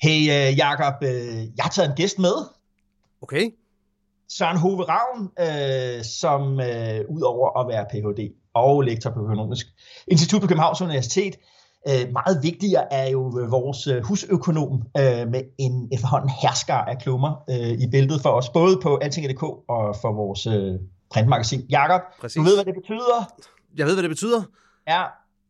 Hey uh, Jakob, uh, jeg har taget en gæst med. Okay. Søren Hove Ravn, uh, som uh, udover at være Ph.D. og lektor på Økonomisk Institut på Københavns Universitet, uh, meget vigtigere er jo vores uh, husøkonom uh, med en efterhånden hersker af klummer uh, i billedet for os, både på alting.dk og for vores uh, printmagasin. Jakob, du ved, hvad det betyder? Jeg ved, hvad det betyder. Ja,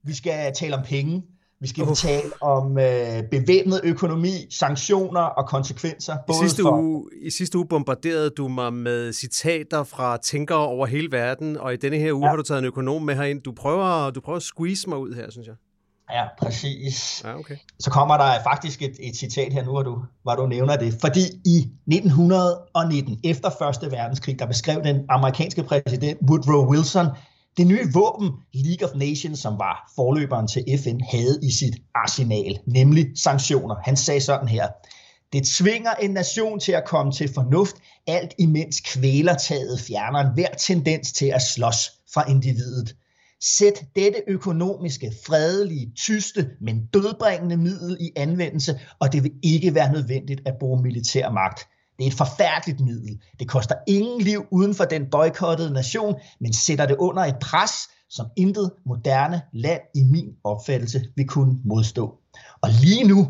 vi skal tale om penge. Vi skal Uh. tale om øh, bevæbnet økonomi, sanktioner og konsekvenser. I Både sidste, for, uge, I sidste uge bombarderede du mig med citater fra tænkere over hele verden, og i denne her uge. Ja. har du taget en økonom med herind. Du prøver, du prøver at squeeze mig ud her, synes jeg. Ja, præcis. Ja, okay. Så kommer der faktisk et, et citat her nu, hvor du, hvor du nævner det. Fordi i 1919, efter Første Verdenskrig, der beskrev den amerikanske præsident Woodrow Wilson det nye våben, League of Nations, som var forløberen til FN, havde i sit arsenal, nemlig sanktioner. Han sagde sådan her. Det tvinger en nation til at komme til fornuft, alt imens kvælertaget fjerner enhver tendens til at slås fra individet. Sæt dette økonomiske, fredelige, tyste, men dødbringende middel i anvendelse, og det vil ikke være nødvendigt at bruge militær magt. Det er et forfærdeligt middel. Det koster ingen liv uden for den boykottede nation, men sætter det under et pres, som intet moderne land i min opfattelse vil kunne modstå. Og lige nu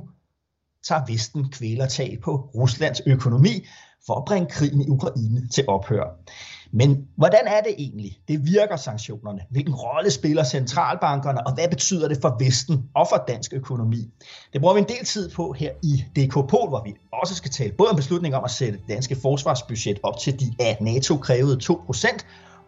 tager Vesten kvælertag på Ruslands økonomi for at bringe krigen i Ukraine til ophør. Men hvordan er det egentlig? Det virker sanktionerne. Hvilken rolle spiller centralbankerne, og hvad betyder det for Vesten og for dansk økonomi? Det bruger vi en del tid på her i DK Pol, hvor vi også skal tale både om beslutningen om at sætte det danske forsvarsbudget op til de af NATO krævede 2%,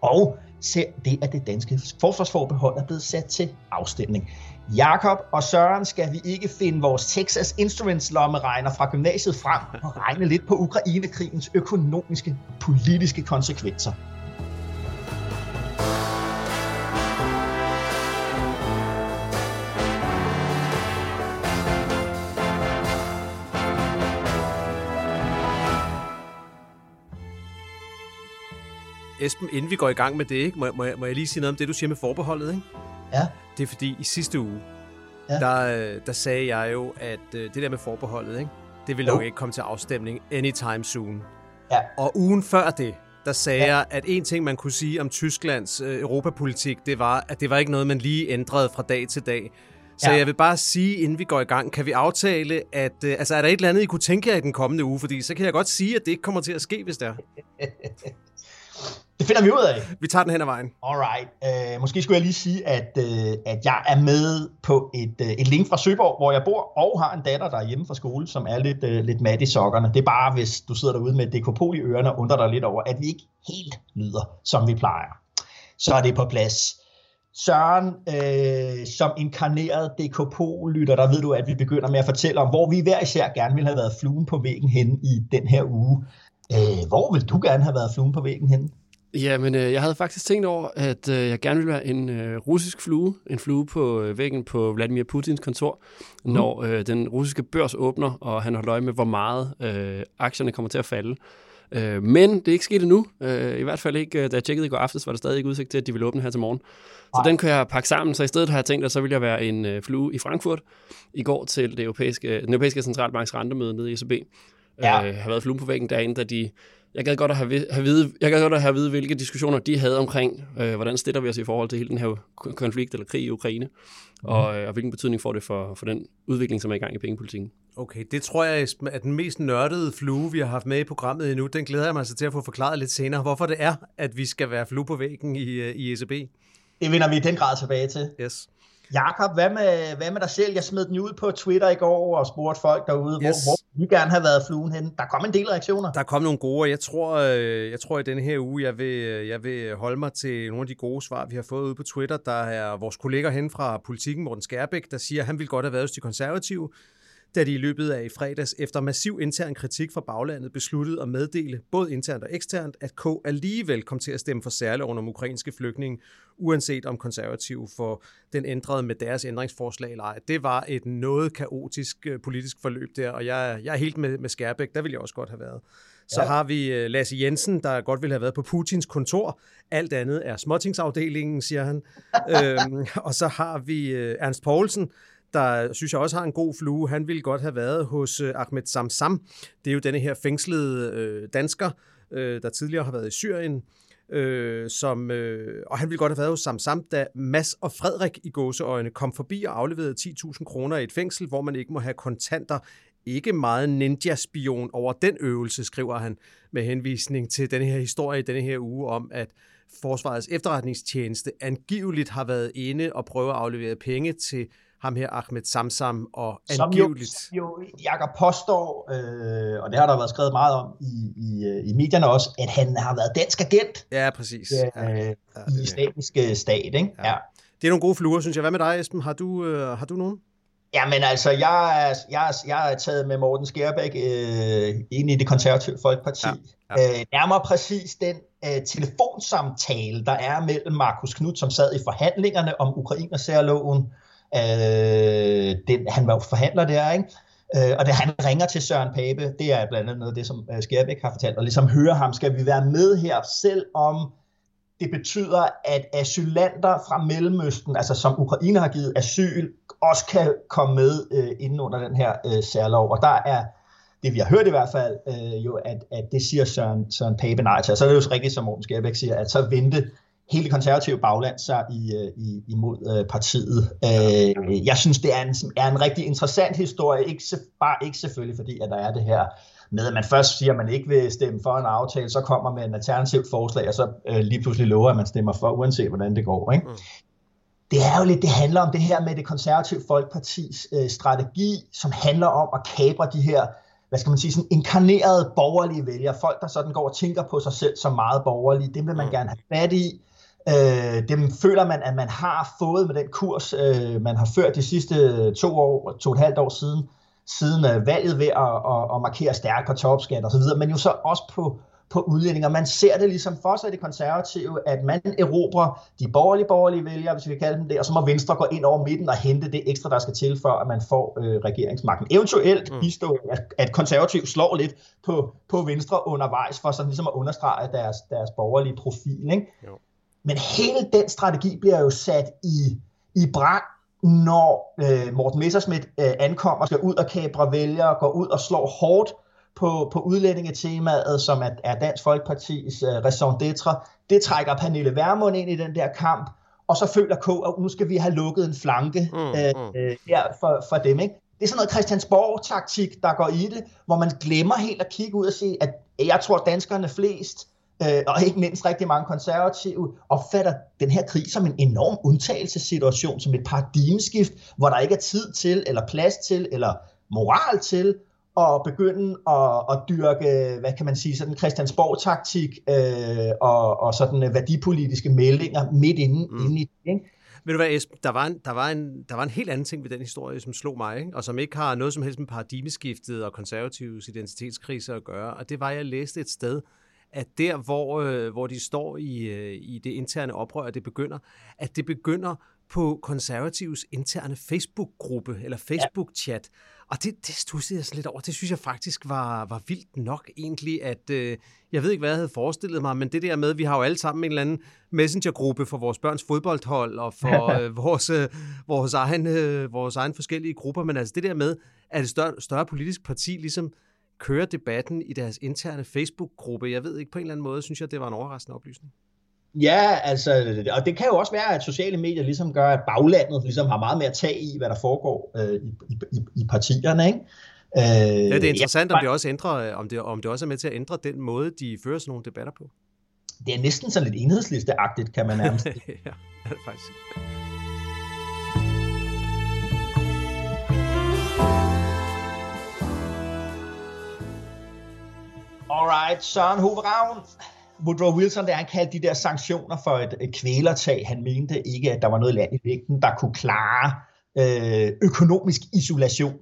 og ser det, at det danske forsvarsforbehold er blevet sat til afstemning. Jakob og Søren skal vi ikke finde vores Texas Instruments lommeregner fra gymnasiet frem og regne lidt på Ukrainekrigens økonomiske og politiske konsekvenser. Esben, inden vi går i gang med det, ikke, må, jeg- må, jeg, må jeg lige sige noget om det, du siger med forbeholdet? Ikke? Ja, Det er fordi, i sidste uge, ja. Der, øh, der sagde jeg jo, at øh, det der med forbeholdet, ikke, det vil nok ikke komme til afstemning anytime soon. ja, Og ugen før det, der sagde ja. jeg, at en ting, man kunne sige om Tysklands øh, europapolitik, det var, at det var ikke noget, man lige ændrede fra dag til dag. Så ja. Ja. jeg vil bare sige, inden vi går i gang, kan vi aftale, at øh, altså, er der et eller andet, I kunne tænke jer i den kommende uge? Fordi så kan jeg godt sige, at det ikke kommer til at ske, hvis det er. det finder vi ud af. Vi tager den hen ad vejen. Alright. Uh, måske skulle jeg lige sige, at, uh, at jeg er med på et, uh, et link fra Søborg, hvor jeg bor, og har en datter, der er hjemme fra skole, som er lidt, uh, lidt mat i sokkerne. Det er bare, hvis du sidder derude med et dekopol i ørerne og undrer dig lidt over, at vi ikke helt lyder, som vi plejer. Så er det på plads. Søren, øh, som inkarneret DKP-lytter, der ved du, at vi begynder med at fortælle om, hvor vi hver især gerne ville have været fluen på væggen hen i den her uge. Øh, hvor vil du gerne have været fluen på væggen hen? Jamen, øh, jeg havde faktisk tænkt over, at øh, jeg gerne ville være en øh, russisk flue. En flue på øh, væggen på Vladimir Putins kontor, mm. når øh, den russiske børs åbner, og han holder øje med, hvor meget øh, aktierne kommer til at falde. Øh, men det er ikke sket endnu. Øh, I hvert fald ikke, øh, da jeg tjekkede i går aftes, var der stadig ikke udsigt til, at de ville åbne her til morgen. Så den kan jeg pakke sammen, så i stedet har jeg tænkt, at så vil jeg være en øh, flue i Frankfurt i går til det europæiske, den europæiske centralbanks rentemøde nede i ECB. Ja. Øh, har været fluen på væggen derinde, da de jeg gad godt at have, have vide, jeg gad godt at have vide, hvilke diskussioner de havde omkring, øh, hvordan stiller vi os i forhold til hele den her ko- konflikt eller krig i Ukraine, og, øh, og hvilken betydning får det for, for den udvikling, som er i gang i pengepolitikken. Okay, det tror jeg er den mest nørdede flue, vi har haft med i programmet endnu. Den glæder jeg mig altså til at få forklaret lidt senere, hvorfor det er, at vi skal være flue på væggen i, øh, i ECB. Det vender vi i den grad tilbage til. Yes. Jakob, hvad med, hvad med dig selv? Jeg smed den ud på Twitter i går og spurgte folk derude, yes. hvor, hvor vi gerne have været fluen hen. Der kom en del reaktioner. Der kom nogle gode, og jeg tror, øh, jeg tror i denne her uge, jeg vil, øh, jeg vil holde mig til nogle af de gode svar, vi har fået ude på Twitter. Der er vores kolleger hen fra Politikken, Morten Skærbæk, der siger, at han ville godt have været hos de konservative da de i løbet af i fredags efter massiv intern kritik fra baglandet besluttede at meddele, både internt og eksternt, at K alligevel kom til at stemme for særloven om ukrainske flygtninge, uanset om konservative for den ændrede med deres ændringsforslag eller ej. Det var et noget kaotisk øh, politisk forløb der, og jeg, jeg er helt med, med Skærbæk, der ville jeg også godt have været. Så ja. har vi øh, Lasse Jensen, der godt ville have været på Putins kontor. Alt andet er småtingsafdelingen, siger han. øhm, og så har vi øh, Ernst Poulsen, der synes jeg også har en god flue. Han ville godt have været hos øh, Ahmed Samsam. Det er jo denne her fængslede øh, dansker, øh, der tidligere har været i Syrien. Øh, som, øh, og han ville godt have været hos Samsam, da Mass og Frederik i gåseøjne kom forbi og afleverede 10.000 kroner i et fængsel, hvor man ikke må have kontanter. Ikke meget ninja-spion over den øvelse, skriver han med henvisning til denne her historie i denne her uge om, at Forsvarets efterretningstjeneste angiveligt har været inde og prøve at aflevere penge til ham her Ahmed Samsam og angiveligt... Som jo, jo Jakob påstår, øh, og det har der været skrevet meget om i, i, øh, i medierne også, at han har været dansk agent. Ja, præcis. Øh, ja, ja, i islamiske stat, ikke? Ja. ja. Det er nogle gode fluer, synes jeg. Hvad med dig, Esben? Har du, øh, har du nogen? Jamen altså, jeg er, jeg, er, jeg er taget med Morten Skærbæk øh, ind i det konservative Folkeparti. Ja, ja. Øh, nærmere præcis den øh, telefonsamtale, der er mellem Markus Knudt, som sad i forhandlingerne om Ukrainer-særloven, Øh, det, han var jo forhandler der, ikke? Øh, og det, han ringer til Søren Pape, det er blandt andet noget det, som øh, Skærbæk har fortalt, og ligesom hører ham, skal vi være med her, selv om det betyder, at asylanter fra Mellemøsten, altså som Ukraine har givet asyl, også kan komme med øh, inden under den her øh, særlov. Og der er det, vi har hørt i hvert fald, øh, jo, at, at det siger Søren, Søren Pape nej til. Og så er det jo rigtigt, som Morten Skærbæk siger, at så vente hele konservative bagland sig i, øh, i, imod øh, partiet. Øh, jeg synes, det er en, er en rigtig interessant historie, ikke, bare ikke selvfølgelig fordi, at der er det her med, at man først siger, at man ikke vil stemme for en aftale, så kommer man en alternativt forslag, og så øh, lige pludselig lover, at man stemmer for, uanset hvordan det går. Ikke? Mm. Det er jo lidt, det handler om det her med det konservative folkepartis øh, strategi, som handler om at kabre de her hvad skal man sige, sådan inkarnerede borgerlige vælgere, folk, der sådan går og tænker på sig selv som meget borgerlige, dem vil man mm. gerne have fat i, Øh, dem føler man, at man har fået med den kurs, øh, man har ført de sidste to år, to og et halvt år siden, siden øh, valget ved at, at, at markere stærk på topskat og så videre, men jo så også på, på udlændinger. Man ser det ligesom for sig det konservative, at man erobrer de borgerlige borgerlige vælgere, hvis vi kan kalde dem det, og så må Venstre gå ind over midten og hente det ekstra, der skal til, for at man får øh, regeringsmagten. Eventuelt mm. bistå, at, at konservativ slår lidt på, på Venstre undervejs, for sådan ligesom at understrege deres, deres borgerlige profil. Ikke? Jo. Men hele den strategi bliver jo sat i, i brand, når øh, Morten Messerschmidt øh, ankommer, skal ud og kabre vælgere, går ud og slår hårdt på, på udlændingetemaet, som er, er Dansk Folkepartis øh, raison d'etre. Det trækker Pernille Vermund ind i den der kamp, og så føler K, at nu skal vi have lukket en flanke mm, øh, mm. øh, her for, for dem. Ikke? Det er sådan noget Christiansborg-taktik, der går i det, hvor man glemmer helt at kigge ud og sige, at jeg tror, danskerne flest øh, og ikke mindst rigtig mange konservative, opfatter den her krig som en enorm undtagelsessituation, som et paradigmeskift, hvor der ikke er tid til, eller plads til, eller moral til at begynde at, at dyrke, hvad kan man sige, sådan Christiansborg-taktik øh, og, og sådan værdipolitiske meldinger midt inde, mm. inde i det. Ikke? Ved du hvad, Esben, der var, en, der, var en, der var en helt anden ting ved den historie, som slog mig, ikke? og som ikke har noget som helst med paradigmeskiftet og konservativs identitetskrise at gøre, og det var, at jeg læste et sted, at der, hvor, øh, hvor de står i, øh, i det interne oprør, det begynder, at det begynder på konservatives interne Facebook-gruppe eller Facebook-chat. Og det, det stussede jeg sådan lidt over. Det synes jeg faktisk var, var vildt nok egentlig, at øh, jeg ved ikke, hvad jeg havde forestillet mig, men det der med, vi har jo alle sammen en eller anden messengergruppe for vores børns fodboldhold og for øh, vores, øh, vores, egen, øh, vores egen forskellige grupper, men altså det der med, at et større, større politisk parti ligesom køre debatten i deres interne Facebook-gruppe. Jeg ved ikke, på en eller anden måde synes jeg, det var en overraskende oplysning. Ja, altså, og det kan jo også være, at sociale medier ligesom gør, at baglandet ligesom har meget mere at tage i, hvad der foregår øh, i, i, i partierne, ikke? Øh, ja, det er interessant, ja, om det også ændrer, om det, om det også er med til at ændre den måde, de fører sådan nogle debatter på. Det er næsten sådan lidt enhedslisteagtigt, kan man nærmest. ja, det er faktisk. Alright, Søren Hove Ravn. Woodrow Wilson, der han kaldte de der sanktioner for et, kvælertag. Han mente ikke, at der var noget land i vægten, der kunne klare øh, økonomisk isolation.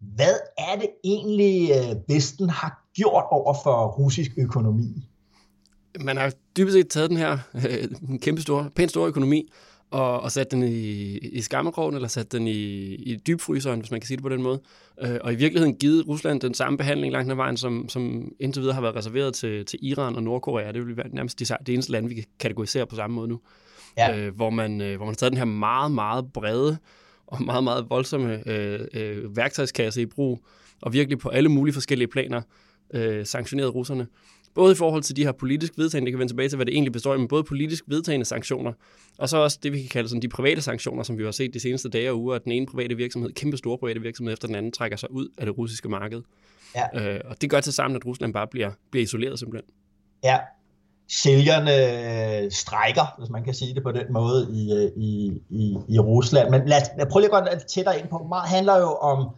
Hvad er det egentlig, øh, Vesten har gjort over for russisk økonomi? Man har dybest set taget den her øh, kæmpe store, pænt store økonomi, og, og sat den i, i skammerkrogen, eller sat den i, i dybfryseren, hvis man kan sige det på den måde. Øh, og i virkeligheden givet Rusland den samme behandling langt ad vejen, som, som indtil videre har været reserveret til, til Iran og Nordkorea. Det vil være nærmest det, det eneste land, vi kan kategorisere på samme måde nu. Ja. Øh, hvor, man, øh, hvor man har taget den her meget, meget brede og meget, meget voldsomme øh, øh, værktøjskasse i brug, og virkelig på alle mulige forskellige planer øh, sanktioneret russerne. Både i forhold til de her politisk vedtagende, det kan vende tilbage til, hvad det egentlig består i, men både politisk vedtagende sanktioner, og så også det, vi kan kalde sådan de private sanktioner, som vi har set de seneste dage og uger, at den ene private virksomhed, kæmpe store private virksomhed efter den anden, trækker sig ud af det russiske marked. Ja. Øh, og det gør til sammen, at Rusland bare bliver, bliver isoleret simpelthen. Ja, sælgerne strækker, hvis man kan sige det på den måde, i, øh, i, i, i Rusland. Men lad, lad prøve lige at gå tættere ind på. Meget handler jo om,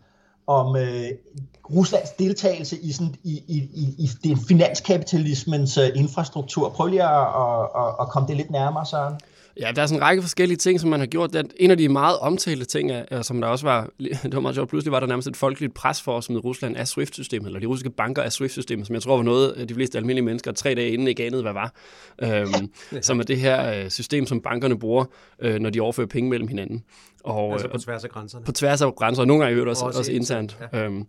om øh, Ruslands deltagelse i, sådan, i, i, i, i den finanskapitalismens øh, infrastruktur. Prøv lige at, at, at, at komme det lidt nærmere, Søren. Ja, der er sådan en række forskellige ting, som man har gjort. En af de meget omtalte ting, er, som der også var, det var meget sjovt, pludselig var der nærmest et folkeligt pres for os med Rusland af SWIFT-systemet, eller de russiske banker af SWIFT-systemet, som jeg tror var noget, de fleste almindelige mennesker tre dage inden ikke anede, hvad var. Øhm, som er det her øh, system, som bankerne bruger, øh, når de overfører penge mellem hinanden. Og, altså på tværs af grænserne. På tværs af grænser, og nogle gange også, også, også internt. Ja. Øhm,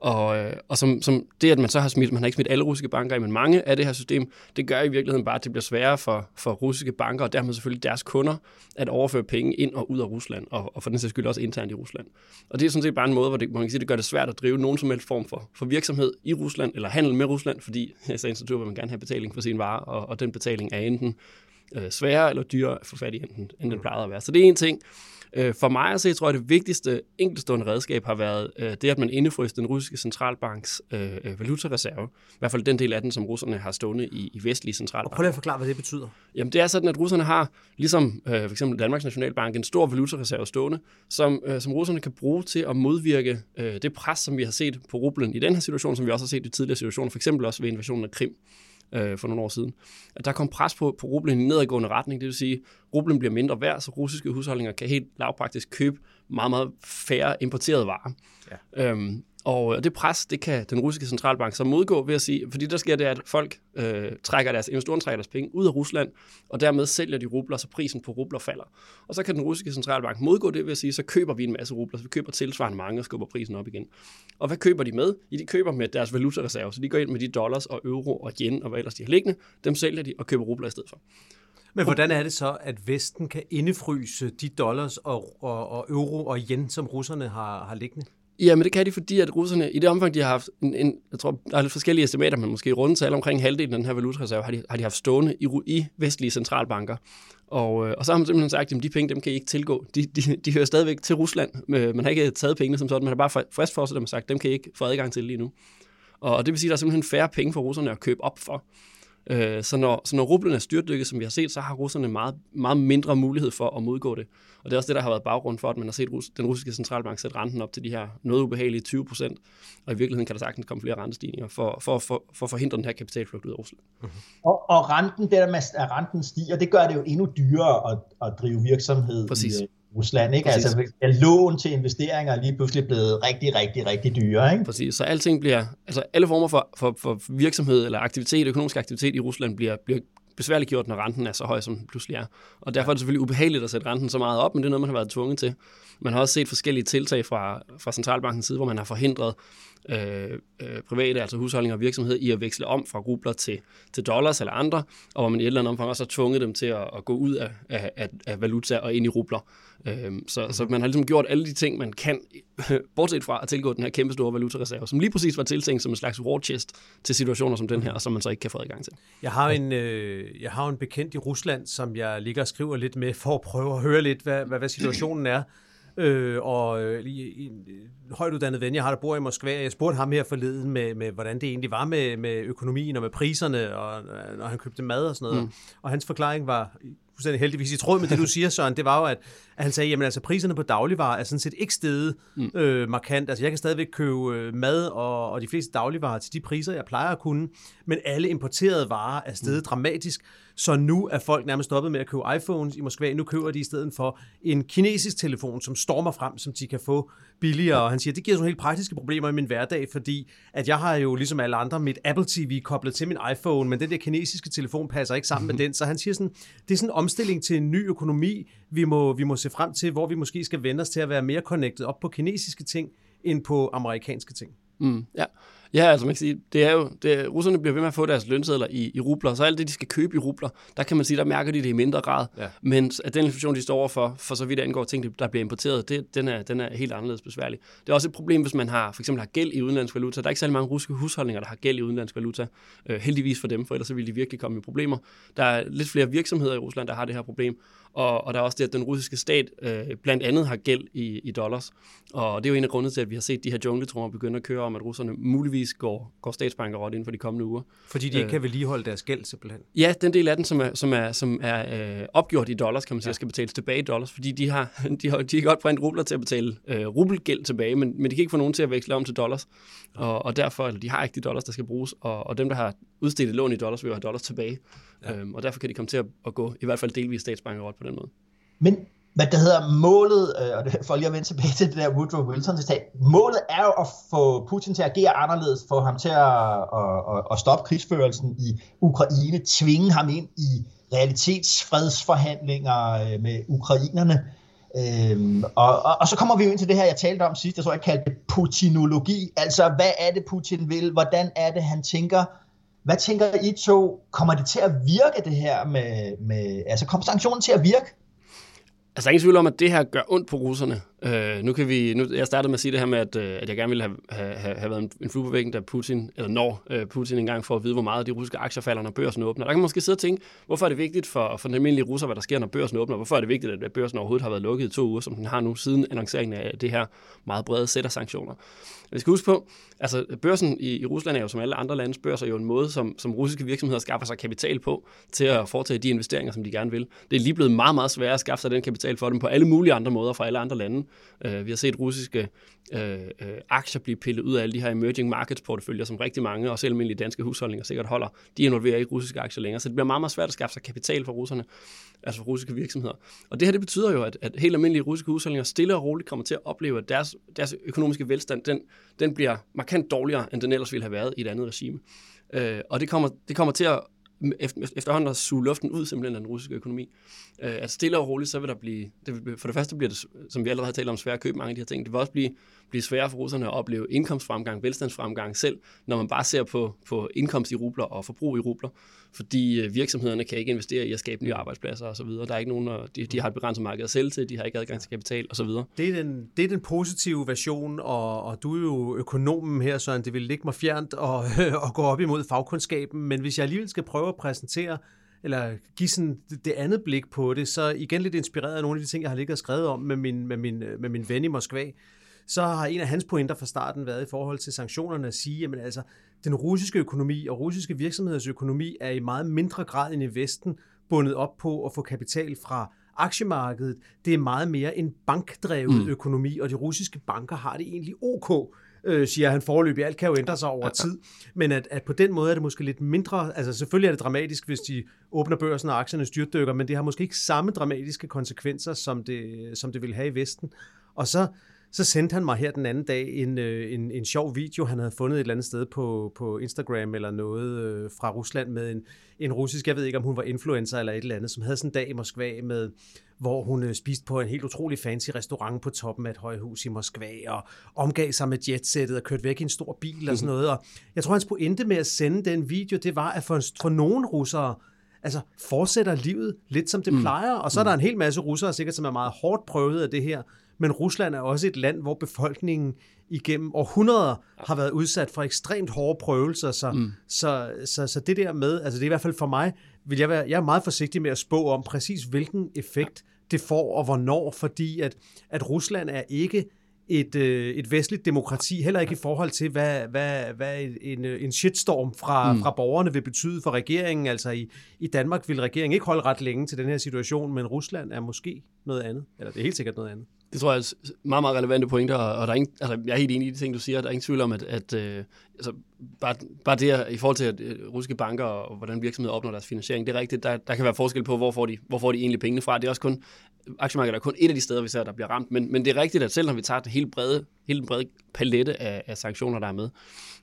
og, øh, og som, som det, at man så har smidt, man har ikke smidt alle russiske banker i, men mange af det her system, det gør i virkeligheden bare, at det bliver sværere for, for russiske banker, og dermed selvfølgelig deres kunder, at overføre penge ind og ud af Rusland, og, og for den sags skyld også internt i Rusland. Og det er sådan set bare en måde, hvor det, man kan sige, det gør det svært at drive nogen som helst form for, for virksomhed i Rusland, eller handel med Rusland, fordi i sagens natur vil man gerne have betaling for sine varer, og, og den betaling er enten øh, sværere eller dyrere at få fat i, end, end den plejede at være. Så det er en ting. Øh, for mig at se, tror jeg, det vigtigste enkeltstående redskab har været øh, det, at man indefryste den russiske centralbanks øh, øh, valutareserve. I hvert fald den del af den, som russerne har stående i, i vestlige centralbanker. Og prøv lige at forklare, hvad det betyder. Jamen det er sådan, at russerne har, ligesom øh, for eksempel Danmarks Nationalbank, en stor valutareserve stående, som, øh, som russerne kan bruge til at modvirke øh, det pres, som vi har set på rublen i den her situation, som vi også har set i tidligere situationer, for eksempel også ved invasionen af Krim øh, for nogle år siden, at der kom pres på, på rublen i nedadgående retning. Det vil sige, at rublen bliver mindre værd, så russiske husholdninger kan helt lavpraktisk købe meget, meget færre importerede varer. Ja. Øhm, og øh, det pres, det kan den russiske centralbank så modgå ved at sige, fordi der sker det, at folk øh, trækker deres, investorerne trækker deres penge ud af Rusland, og dermed sælger de rubler, så prisen på rubler falder. Og så kan den russiske centralbank modgå det ved at sige, så køber vi en masse rubler, så vi køber tilsvarende mange og skubber prisen op igen. Og hvad køber de med? Ja, de køber med deres valutareserve, så de går ind med de dollars og euro og yen og hvad ellers de har liggende, dem sælger de og køber rubler i stedet for. Men hvordan er det så, at Vesten kan indefryse de dollars og, og, og euro og yen, som russerne har, har liggende? Ja, men det kan de, fordi at russerne, i det omfang, de har haft, en, en, jeg tror, der er lidt forskellige estimater, men måske rundt tal omkring halvdelen af den her valutareserve, har de, har de haft stående i, i vestlige centralbanker. Og, øh, og så har man simpelthen sagt, at de penge, dem kan I ikke tilgå. De, de, de hører stadigvæk til Rusland. Øh, man har ikke taget pengene som sådan, man har bare frist for sig dem og sagt, dem kan I ikke få adgang til lige nu. Og det vil sige, at der er simpelthen færre penge for russerne at købe op for. Øh, så, når, så når rublen er styrtdykket, som vi har set, så har russerne meget, meget mindre mulighed for at modgå det. Og det er også det, der har været baggrund for, at man har set den russiske centralbank sætte renten op til de her noget ubehagelige 20 procent. Og i virkeligheden kan der sagtens komme flere rentestigninger for, for, for, for at forhindre den her kapitalflugt ud af Rusland. Mm-hmm. Og, og renten, det der med, at renten stiger, det gør det jo endnu dyrere at, at drive virksomhed Præcis. i, Rusland. Ikke? Præcis. Altså, lån til investeringer er lige pludselig blevet rigtig, rigtig, rigtig dyre. Ikke? Præcis, så alting bliver, altså alle former for, for, for virksomhed eller aktivitet, økonomisk aktivitet i Rusland bliver, bliver besværligt gjort, når renten er så høj, som den pludselig er. Og derfor er det selvfølgelig ubehageligt at sætte renten så meget op, men det er noget, man har været tvunget til. Man har også set forskellige tiltag fra, fra centralbankens side, hvor man har forhindret Øh, øh, private, altså husholdninger og virksomheder, i at veksle om fra rubler til, til dollars eller andre, og hvor man i et eller andet omfang også har tvunget dem til at, at gå ud af, af, af valuta og ind i rubler. Øh, så, så man har ligesom gjort alle de ting, man kan, bortset fra at tilgå den her kæmpe store valutareserve, som lige præcis var tiltænkt som en slags war chest til situationer som den her, som man så ikke kan få adgang til. Jeg har en, øh, jeg har en bekendt i Rusland, som jeg ligger og skriver lidt med for at prøve at høre lidt, hvad, hvad, hvad situationen er. Øh, og øh, en øh, højt uddannet ven, jeg har, der bor i Moskva, jeg spurgte ham her forleden med, med hvordan det egentlig var med, med økonomien og med priserne, og øh, når han købte mad og sådan noget. Mm. Og hans forklaring var fuldstændig heldigvis i tråd med det, du siger, Søren, det var jo, at, at han sagde, jamen altså priserne på dagligvarer er sådan set ikke steget mm. øh, markant. Altså jeg kan stadigvæk købe mad og, og de fleste dagligvarer til de priser, jeg plejer at kunne, men alle importerede varer er steget mm. dramatisk. Så nu er folk nærmest stoppet med at købe iPhones i Moskva. Nu køber de i stedet for en kinesisk telefon, som stormer frem, som de kan få billigere. Og han siger, det giver sådan helt praktiske problemer i min hverdag, fordi at jeg har jo ligesom alle andre mit Apple TV koblet til min iPhone, men den der kinesiske telefon passer ikke sammen med den. Så han siger sådan, det er sådan en omstilling til en ny økonomi, vi må, vi må se frem til, hvor vi måske skal vende os til at være mere connected op på kinesiske ting, end på amerikanske ting. Mm, ja. Ja, altså man kan sige, det er jo, det er, russerne bliver ved med at få deres lønsedler i, i rubler, så alt det, de skal købe i rubler, der kan man sige, der mærker de det i mindre grad. Ja. Men at den inflation, de står overfor, for så vidt angår ting, der bliver importeret, det, den, er, den er helt anderledes besværlig. Det er også et problem, hvis man har, for eksempel har gæld i udenlandsk valuta. Der er ikke særlig mange russiske husholdninger, der har gæld i udenlandsk valuta. Øh, heldigvis for dem, for ellers så ville de virkelig komme i problemer. Der er lidt flere virksomheder i Rusland, der har det her problem. Og, og der er også det, at den russiske stat øh, blandt andet har gæld i, i dollars. Og det er jo en af grundene til, at vi har set de her jungletrummer begynde at køre om, at russerne muligvis går, går statsbankerot inden for de kommende uger. Fordi de ikke øh, kan vedligeholde deres gæld simpelthen? Ja, den del af den, som er, som er, som er øh, opgjort i dollars, kan man sige, ja. skal betales tilbage i dollars, fordi de har, de har, de har godt brændt rubler til at betale øh, rubelgæld tilbage, men, men de kan ikke få nogen til at veksle om til dollars. Og, og derfor, eller de har ikke de dollars, der skal bruges, og, og dem, der har udstedt lån i dollars, vil jo have dollars tilbage. Ja. Øhm, og derfor kan de komme til at, at gå i hvert fald delvis statsbankerot på den måde. Men hvad det hedder målet, øh, og det, får lige at vende tilbage til det der Woodrow Wilson citat, målet er jo at få Putin til at agere anderledes, få ham til at, at, at, at stoppe krigsførelsen i Ukraine, tvinge ham ind i realitetsfredsforhandlinger øh, med ukrainerne. Øhm, og, og, og så kommer vi jo ind til det her, jeg talte om sidst, jeg tror, jeg kaldte det putinologi. Altså, hvad er det, Putin vil? Hvordan er det, han tænker? Hvad tænker I to? Kommer det til at virke, det her med... med altså, kommer sanktionen til at virke? Altså, der er ingen tvivl om, at det her gør ondt på russerne. Øh, nu kan vi, nu, jeg startede med at sige det her med, at, øh, at jeg gerne ville have, have, have været en, en flue på væggen, da Putin, eller når øh, Putin engang får at vide, hvor meget de russiske aktier falder, når børsen åbner. Der kan man måske sidde og tænke, hvorfor er det vigtigt for, for den almindelige russer, hvad der sker, når børsen åbner? Hvorfor er det vigtigt, at børsen overhovedet har været lukket i to uger, som den har nu, siden annonceringen af det her meget brede sæt af sanktioner? Vi skal huske på, altså børsen i, i Rusland er jo som alle andre landes børser jo en måde, som, som russiske virksomheder skaffer sig kapital på, til at foretage de investeringer, som de gerne vil. Det er lige blevet meget, meget sværere at skaffe sig den kapital for dem på alle mulige andre måder fra alle andre lande. Øh, vi har set russiske øh, øh, aktier blive pillet ud af alle de her emerging markets porteføljer, som rigtig mange, og selv almindelige danske husholdninger sikkert holder. De involverer ikke russiske aktier længere, så det bliver meget, meget svært at skaffe sig kapital for russerne, altså for russiske virksomheder. Og det her det betyder jo, at, at helt almindelige russiske husholdninger stille og roligt kommer til at opleve, at deres, deres økonomiske velstand, den, den bliver markant dårligere, end den ellers ville have været i et andet regime. Øh, og det kommer, det kommer til at efterhånden at suge luften ud simpelthen af den russiske økonomi. Øh, at stille og roligt, så vil der blive, det vil, for det første bliver det, som vi allerede har talt om, svært at købe mange af de her ting. Det vil også blive, blive sværere for russerne at opleve indkomstfremgang, velstandsfremgang selv, når man bare ser på, på indkomst i rubler og forbrug i rubler, fordi øh, virksomhederne kan ikke investere i at skabe nye arbejdspladser osv. Der er ikke nogen, de, de har et begrænset marked at sælge til, de har ikke adgang til kapital osv. Det er den, det er den positive version, og, og du er jo økonomen her, så det vil ligge mig fjernt at, at gå op imod fagkundskaben, men hvis jeg alligevel skal prøve at præsentere eller give sådan det andet blik på det, så igen lidt inspireret af nogle af de ting, jeg har ligget og skrevet om med min, med min, med min ven i Moskva, så har en af hans pointer fra starten været i forhold til sanktionerne at sige, at altså, den russiske økonomi og russiske virksomheders økonomi er i meget mindre grad end i Vesten bundet op på at få kapital fra aktiemarkedet. Det er meget mere en bankdrevet mm. økonomi, og de russiske banker har det egentlig ok øh, siger han forløbig. Alt kan jo ændre sig over tid. Men at, at på den måde er det måske lidt mindre, altså selvfølgelig er det dramatisk, hvis de åbner børsen og aktierne styrtdykker, men det har måske ikke samme dramatiske konsekvenser, som det, som det vil have i Vesten. Og så, så sendte han mig her den anden dag en, øh, en, en sjov video, han havde fundet et eller andet sted på, på Instagram eller noget øh, fra Rusland med en, en russisk, jeg ved ikke om hun var influencer eller et eller andet, som havde sådan en dag i Moskva med, hvor hun øh, spiste på en helt utrolig fancy restaurant på toppen af et højhus i Moskva og omgav sig med jetsættet og kørte væk i en stor bil og sådan noget. Og jeg tror, hans pointe med at sende den video, det var, at for, for nogle russere, altså fortsætter livet lidt som det mm. plejer, og så er der en hel masse russere sikkert, som er meget hårdt prøvet af det her, men Rusland er også et land, hvor befolkningen igennem århundreder har været udsat for ekstremt hårde prøvelser, så, mm. så, så, så det der med, altså det er i hvert fald for mig, vil jeg, være, jeg er meget forsigtig med at spå om præcis hvilken effekt det får og hvornår, fordi at, at Rusland er ikke et, øh, et vestligt demokrati, heller ikke i forhold til, hvad, hvad, hvad en, en shitstorm fra, mm. fra borgerne vil betyde for regeringen. Altså i, i Danmark vil regeringen ikke holde ret længe til den her situation, men Rusland er måske noget andet, eller det er helt sikkert noget andet. Det tror jeg er meget, meget relevante pointer, og der er ingen, altså, jeg er helt enig i de ting, du siger. Der er ingen tvivl om, at, at øh, altså, bare, bare det her, i forhold til at, øh, russiske banker og, og hvordan virksomheder opnår deres finansiering, det er rigtigt. Der, der kan være forskel på, hvor får, de, hvor får de egentlig pengene fra. Det er også kun, aktiemarkedet er kun et af de steder, vi ser, der bliver ramt. Men, men det er rigtigt, at selv når vi tager det hele brede, hele den brede palette af, af sanktioner, der er med,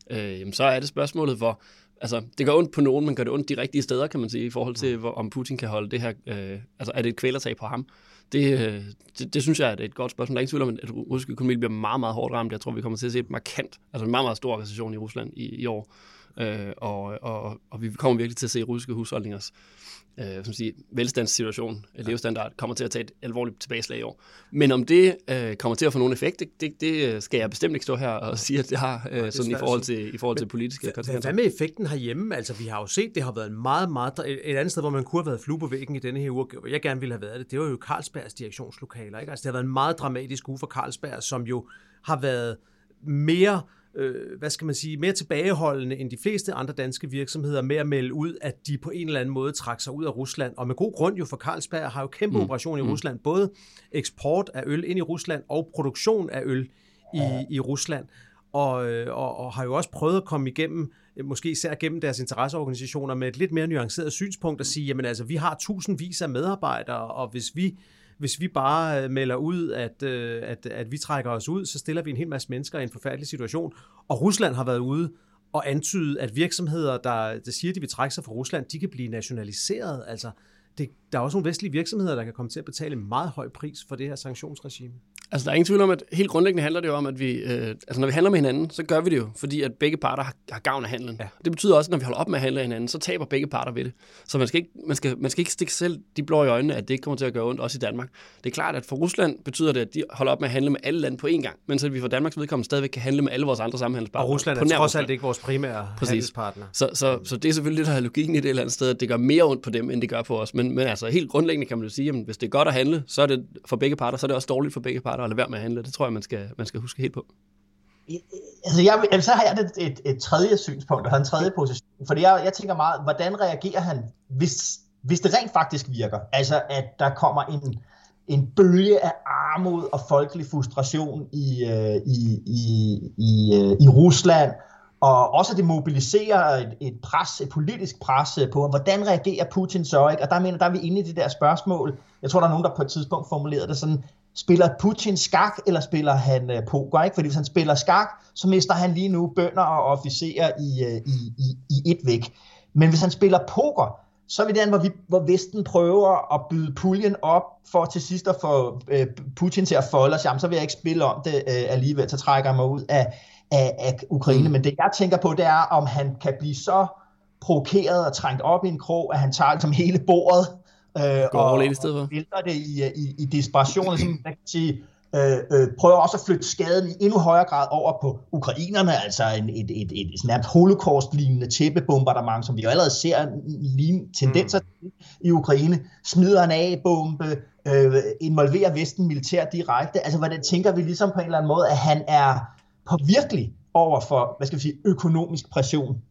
øh, jamen, så er det spørgsmålet, hvor, altså, det gør ondt på nogen, men gør det ondt de rigtige steder, kan man sige, i forhold til, hvor, om Putin kan holde det her, øh, altså er det et kvælertag på ham? Det, øh, det, det synes jeg er et godt spørgsmål. Der er ingen tvivl om, at russisk økonomi bliver meget, meget hårdt ramt. Jeg tror, vi kommer til at se et markant, altså en meget, meget stor recession i Rusland i, i år. Øh, og, og, og vi kommer virkelig til at se russiske husholdningers øh, som siger, velstandssituation, ja. levestandard, kommer til at tage et alvorligt tilbageslag i år. Men om det øh, kommer til at få nogen effekt, det, det, det skal jeg bestemt ikke stå her og sige, at det har øh, sådan i forhold til, i forhold til politiske konsekvenser. Hvad med effekten herhjemme? Altså, vi har jo set, det har været en meget, meget... Et andet sted, hvor man kunne have været flue på væggen i denne her uge, hvor jeg gerne ville have været det, det var jo Carlsbergs direktionslokaler. Ikke? Altså, det har været en meget dramatisk uge for Carlsberg, som jo har været mere øh, hvad skal man sige, mere tilbageholdende end de fleste andre danske virksomheder med at melde ud, at de på en eller anden måde trækker sig ud af Rusland. Og med god grund jo, for Carlsberg har jo kæmpe mm. operation i mm. Rusland, både eksport af øl ind i Rusland og produktion af øl i, i Rusland. Og, øh, og, og har jo også prøvet at komme igennem, måske især gennem deres interesseorganisationer, med et lidt mere nuanceret synspunkt at sige, jamen altså, vi har tusindvis af medarbejdere, og hvis vi hvis vi bare øh, melder ud, at, øh, at, at vi trækker os ud, så stiller vi en hel masse mennesker i en forfærdelig situation. Og Rusland har været ude og antyde, at virksomheder, der, der siger, at de vil trække sig fra Rusland, de kan blive nationaliseret. Altså, det, der er også nogle vestlige virksomheder, der kan komme til at betale en meget høj pris for det her sanktionsregime. Altså, der er ingen tvivl om, at helt grundlæggende handler det jo om, at vi, øh, altså, når vi handler med hinanden, så gør vi det jo, fordi at begge parter har, har gavn af handlen. Ja. Det betyder også, at når vi holder op med at handle hinanden, så taber begge parter ved det. Så man skal, ikke, man, skal, man skal ikke stikke selv de blå i øjnene, at det ikke kommer til at gøre ondt, også i Danmark. Det er klart, at for Rusland betyder det, at de holder op med at handle med alle lande på én gang, men så vi for Danmarks vedkommende stadigvæk kan handle med alle vores andre samhandelspartnere. Og Rusland er trods alt ikke vores primære Præcis. handelspartner. Så, så, så, det er selvfølgelig lidt af logikken i det eller andet sted, at det gør mere ondt på dem, end det gør på os. Men, men altså helt grundlæggende kan man jo sige, at hvis det er godt at handle, så er det for begge parter, så er det også dårligt for begge parter at lade være med at handle. Det tror jeg, man skal, man skal huske helt på. Altså, jeg, så har jeg et, et, et tredje synspunkt, og en tredje position. Fordi jeg, jeg tænker meget, hvordan reagerer han, hvis, hvis det rent faktisk virker? Altså, at der kommer en, en bølge af armod og folkelig frustration i, øh, i, i, i, øh, i Rusland, og også det mobiliserer et, et pres, et politisk pres øh, på, hvordan reagerer Putin så, ikke? Og der mener, der er vi inde i det der spørgsmål. Jeg tror, der er nogen, der på et tidspunkt formulerede det sådan, spiller Putin skak, eller spiller han øh, poker? Ikke? Fordi hvis han spiller skak, så mister han lige nu bønder og officerer i, øh, i, i, i et væk. Men hvis han spiller poker, så er vi der, hvor, vi, hvor Vesten prøver at byde puljen op for til sidst at få øh, Putin til at folde os. Jamen, så vil jeg ikke spille om det øh, alligevel, så trækker jeg mig ud af, af, af Ukraine. Mm. Men det jeg tænker på, det er, om han kan blive så provokeret og trængt op i en krog, at han tager ligesom hele bordet øh, og, og vælter det i, i, i desperation. Som man kan sige, øh, øh, prøver også at flytte skaden i endnu højere grad over på ukrainerne, altså en, et, et, et, et nærmest holocaust-lignende tæppebombardement, som vi jo allerede ser lignende tendenser mm. i Ukraine, smider en A-bombe, øh, involverer Vesten militært direkte. Altså, hvordan tænker vi ligesom på en eller anden måde, at han er påvirkelig over for, hvad skal vi sige, økonomisk pression?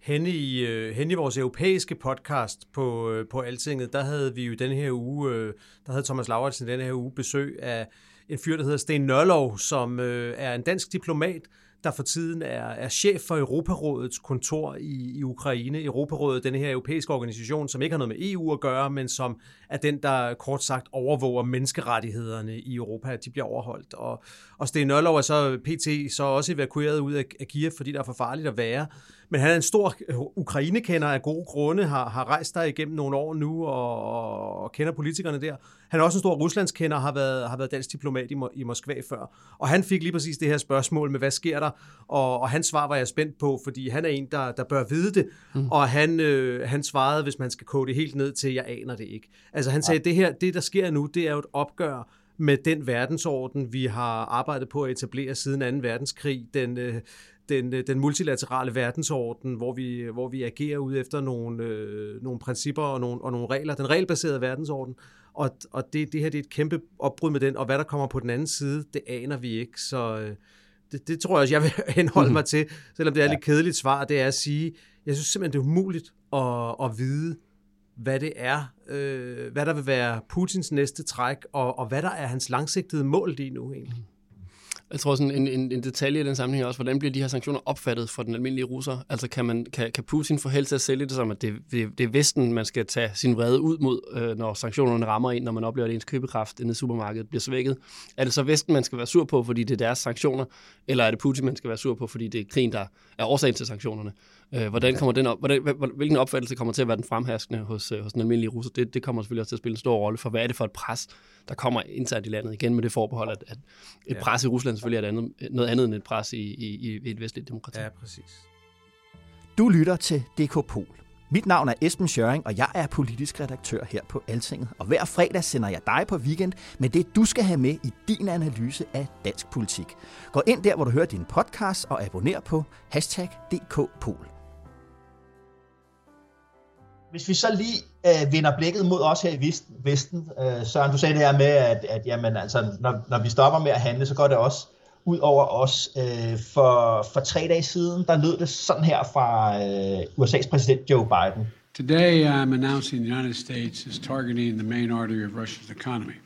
Hen i, øh, hen i vores europæiske podcast på, øh, på Altinget, der havde vi jo den her uge, øh, der havde Thomas Lauritsen den her uge besøg af en fyr, der hedder Sten Nørlov, som øh, er en dansk diplomat, der for tiden er, er chef for Europarådets kontor i, i Ukraine. Europarådet, den her europæiske organisation, som ikke har noget med EU at gøre, men som er den, der kort sagt overvåger menneskerettighederne i Europa, at de bliver overholdt. Og, og Sten Nørlov er så pt. så også evakueret ud af, af Kiev, fordi der er for farligt at være. Men han er en stor Ukraine-kender af gode grunde, har, har rejst der igennem nogle år nu og, og, og kender politikerne der. Han er også en stor Ruslandskender, har været, har været dansk diplomat i, i Moskva før. Og han fik lige præcis det her spørgsmål med, hvad sker der? Og, og hans svar var jeg spændt på, fordi han er en, der, der bør vide det. Mm. Og han, øh, han svarede, hvis man skal kode det helt ned til, jeg aner det ikke. Altså han sagde, ja. det her, det der sker nu, det er jo et opgør med den verdensorden, vi har arbejdet på at etablere siden 2. verdenskrig. Den, øh, den, øh, den multilaterale verdensorden, hvor vi, hvor vi agerer ud efter nogle, øh, nogle principper og nogle, og nogle regler, den regelbaserede verdensorden. og, og det, det her det er et kæmpe opbrud med den, og hvad der kommer på den anden side, det aner vi ikke, så øh, det, det tror jeg også, jeg vil henholde mig til, selvom det er ja. lidt kedeligt svar, det er at sige, jeg synes simpelthen, det er umuligt at, at vide, hvad det er, øh, hvad der vil være Putins næste træk, og, og hvad der er hans langsigtede mål lige nu egentlig. Jeg tror sådan en, en, en detalje i den sammenhæng er også, hvordan bliver de her sanktioner opfattet for den almindelige russer? Altså kan, man, kan, kan Putin få held til at sælge det som, at det, det, det er Vesten, man skal tage sin vrede ud mod, øh, når sanktionerne rammer ind, når man oplever, at ens købekraft inde i supermarkedet bliver svækket? Er det så Vesten, man skal være sur på, fordi det er deres sanktioner, eller er det Putin, man skal være sur på, fordi det er krigen, der er årsagen til sanktionerne? Øh, hvordan kommer den op, hvordan, hvilken opfattelse kommer til at være den fremherskende hos, øh, hos den almindelige russer? Det, det kommer selvfølgelig også til at spille en stor rolle for, hvad er det for et pres, der kommer internt i landet? Igen med det forbehold, at, at et pres i Rusland selvfølgelig er et andet, noget andet end et pres i, i, i et vestligt demokrati. Ja, præcis. Du lytter til DK Pol. Mit navn er Esben Schøring, og jeg er politisk redaktør her på Altinget. Og hver fredag sender jeg dig på weekend med det, du skal have med i din analyse af dansk politik. Gå ind der, hvor du hører din podcast, og abonner på hashtag DKPol. Hvis vi så lige øh, vender blikket mod os her i Vesten, øh, Søren, du sagde det her med, at, at jamen, altså, når, når vi stopper med at handle, så går det også ud over os. Øh, for, for tre dage siden, der lød det sådan her fra øh, USA's præsident Joe Biden. Today I'm announcing the United States is targeting the main artery of Russia's economy.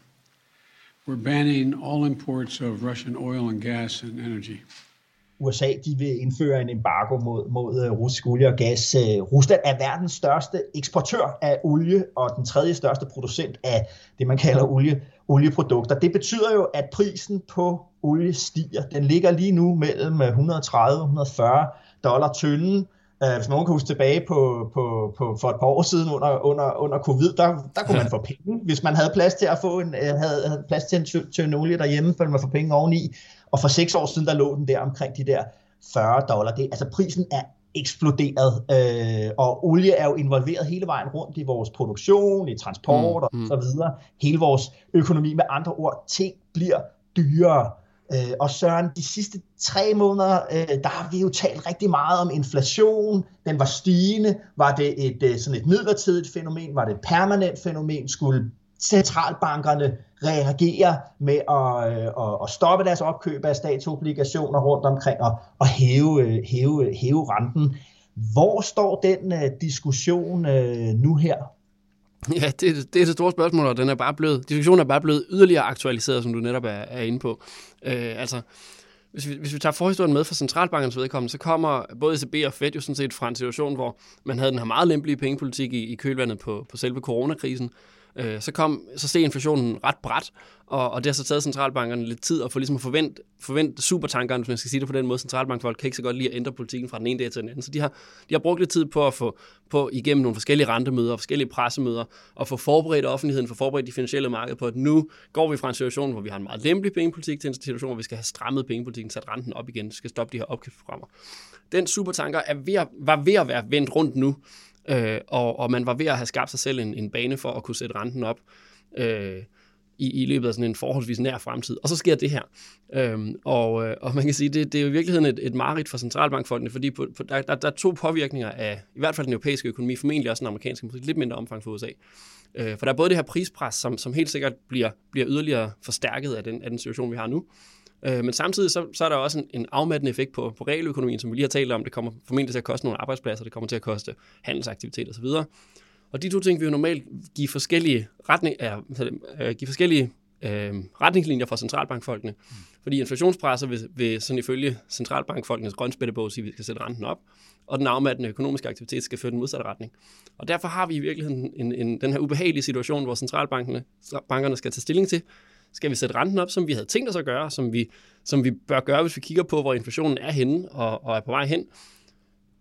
We're banning all imports of Russian oil and gas and energy. USA de vil indføre en embargo mod, mod uh, russisk olie og gas. Uh, Rusland er verdens største eksportør af olie og den tredje største producent af det, man kalder olie, olieprodukter. Det betyder jo, at prisen på olie stiger. Den ligger lige nu mellem 130 og 140 dollar tønden. Hvis nogen kan huske tilbage på, på, på, for et par år siden under, under, under covid, der, der kunne man få penge, hvis man havde plads til at få en, havde, havde plads til en tønde olie derhjemme, for man få penge oveni. Og for seks år siden, der lå den der omkring de der 40 dollar. Det, altså prisen er eksploderet, øh, og olie er jo involveret hele vejen rundt i vores produktion, i transport mm, mm. og så videre. Hele vores økonomi med andre ord, ting bliver dyrere. Øh, og Søren, de sidste tre måneder, øh, der har vi jo talt rigtig meget om inflation. Den var stigende. Var det et øh, sådan et midlertidigt fænomen? Var det et permanent fænomen? Skulle centralbankerne reagerer med at, øh, at, stoppe deres opkøb af statsobligationer rundt omkring og, og hæve, øh, hæve, hæve renten. Hvor står den øh, diskussion øh, nu her? Ja, det, det er det store spørgsmål, og den er bare blevet, diskussionen er bare blevet yderligere aktualiseret, som du netop er, er inde på. Øh, altså, hvis vi, hvis vi tager forhistorien med for centralbankens vedkommende, så kommer både ECB og Fed jo sådan set fra en situation, hvor man havde den her meget lempelige pengepolitik i, i kølvandet på, på selve coronakrisen, Øh, så, kom, så steg inflationen ret bræt, og, og det har så taget centralbankerne lidt tid at få ligesom at forvente, forvente supertankerne, hvis man skal sige det på den måde. Centralbankfolk kan ikke så godt lide at ændre politikken fra den ene dag til den anden. Så de har, de har brugt lidt tid på at få på igennem nogle forskellige rentemøder og forskellige pressemøder, og få forberedt offentligheden, få forberedt de finansielle marked på, at nu går vi fra en situation, hvor vi har en meget lempelig pengepolitik, til en situation, hvor vi skal have strammet pengepolitikken, sat renten op igen, skal stoppe de her opkøbsprogrammer. Den supertanker er ved at, var ved at være vendt rundt nu, øh, og, og man var ved at have skabt sig selv en, en bane for at kunne sætte renten op øh, i, i løbet af sådan en forholdsvis nær fremtid. Og så sker det her. Øhm, og, øh, og man kan sige, det, det er jo i virkeligheden et, et mareridt for centralbankfolkene, fordi på, på, der, der, der er to påvirkninger af i hvert fald den europæiske økonomi, formentlig også den amerikanske, måske lidt mindre omfang for USA. Øh, for der er både det her prispres, som, som helt sikkert bliver, bliver yderligere forstærket af den, af den situation, vi har nu, Øh, men samtidig så, så er der også en, en afmattende effekt på, på realøkonomien, som vi lige har talt om. Det kommer formentlig til at koste nogle arbejdspladser, det kommer til at koste handelsaktivitet osv. Og de to ting vil jo normalt give forskellige, retning, øh, give forskellige øh, retningslinjer for centralbankfolkene. Mm. Fordi inflationspresser vil, vil sådan ifølge centralbankfolkenes grønspættebog sige, at vi skal sætte renten op, og den afmattende økonomiske aktivitet skal føre den modsatte retning. Og derfor har vi i virkeligheden en, en, den her ubehagelige situation, hvor centralbankerne bankerne skal tage stilling til, skal vi sætte renten op, som vi havde tænkt os at gøre, som vi, som vi bør gøre, hvis vi kigger på, hvor inflationen er henne og, og er på vej hen?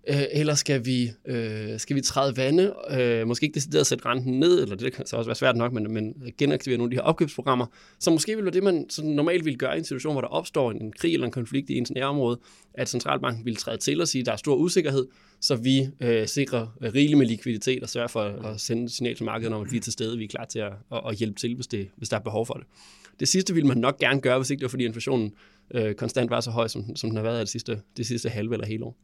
Øh, eller skal vi, øh, skal vi træde vande, øh, måske ikke decideret sætte renten ned, eller det kan så også være svært nok, men, men genaktivere nogle af de her opkøbsprogrammer, som måske ville være det, man sådan normalt ville gøre i en situation, hvor der opstår en, en krig eller en konflikt i ens nærområde, at centralbanken ville træde til og sige, at der er stor usikkerhed, så vi øh, sikrer rigeligt med likviditet og sørger for at sende et signal til markedet om, at vi er til stede, vi er klar til at, at, at hjælpe til, hvis, det, hvis der er behov for det. Det sidste ville man nok gerne gøre, hvis ikke det var, fordi inflationen øh, konstant var så høj, som, som den har været det sidste, det sidste halve eller hele år.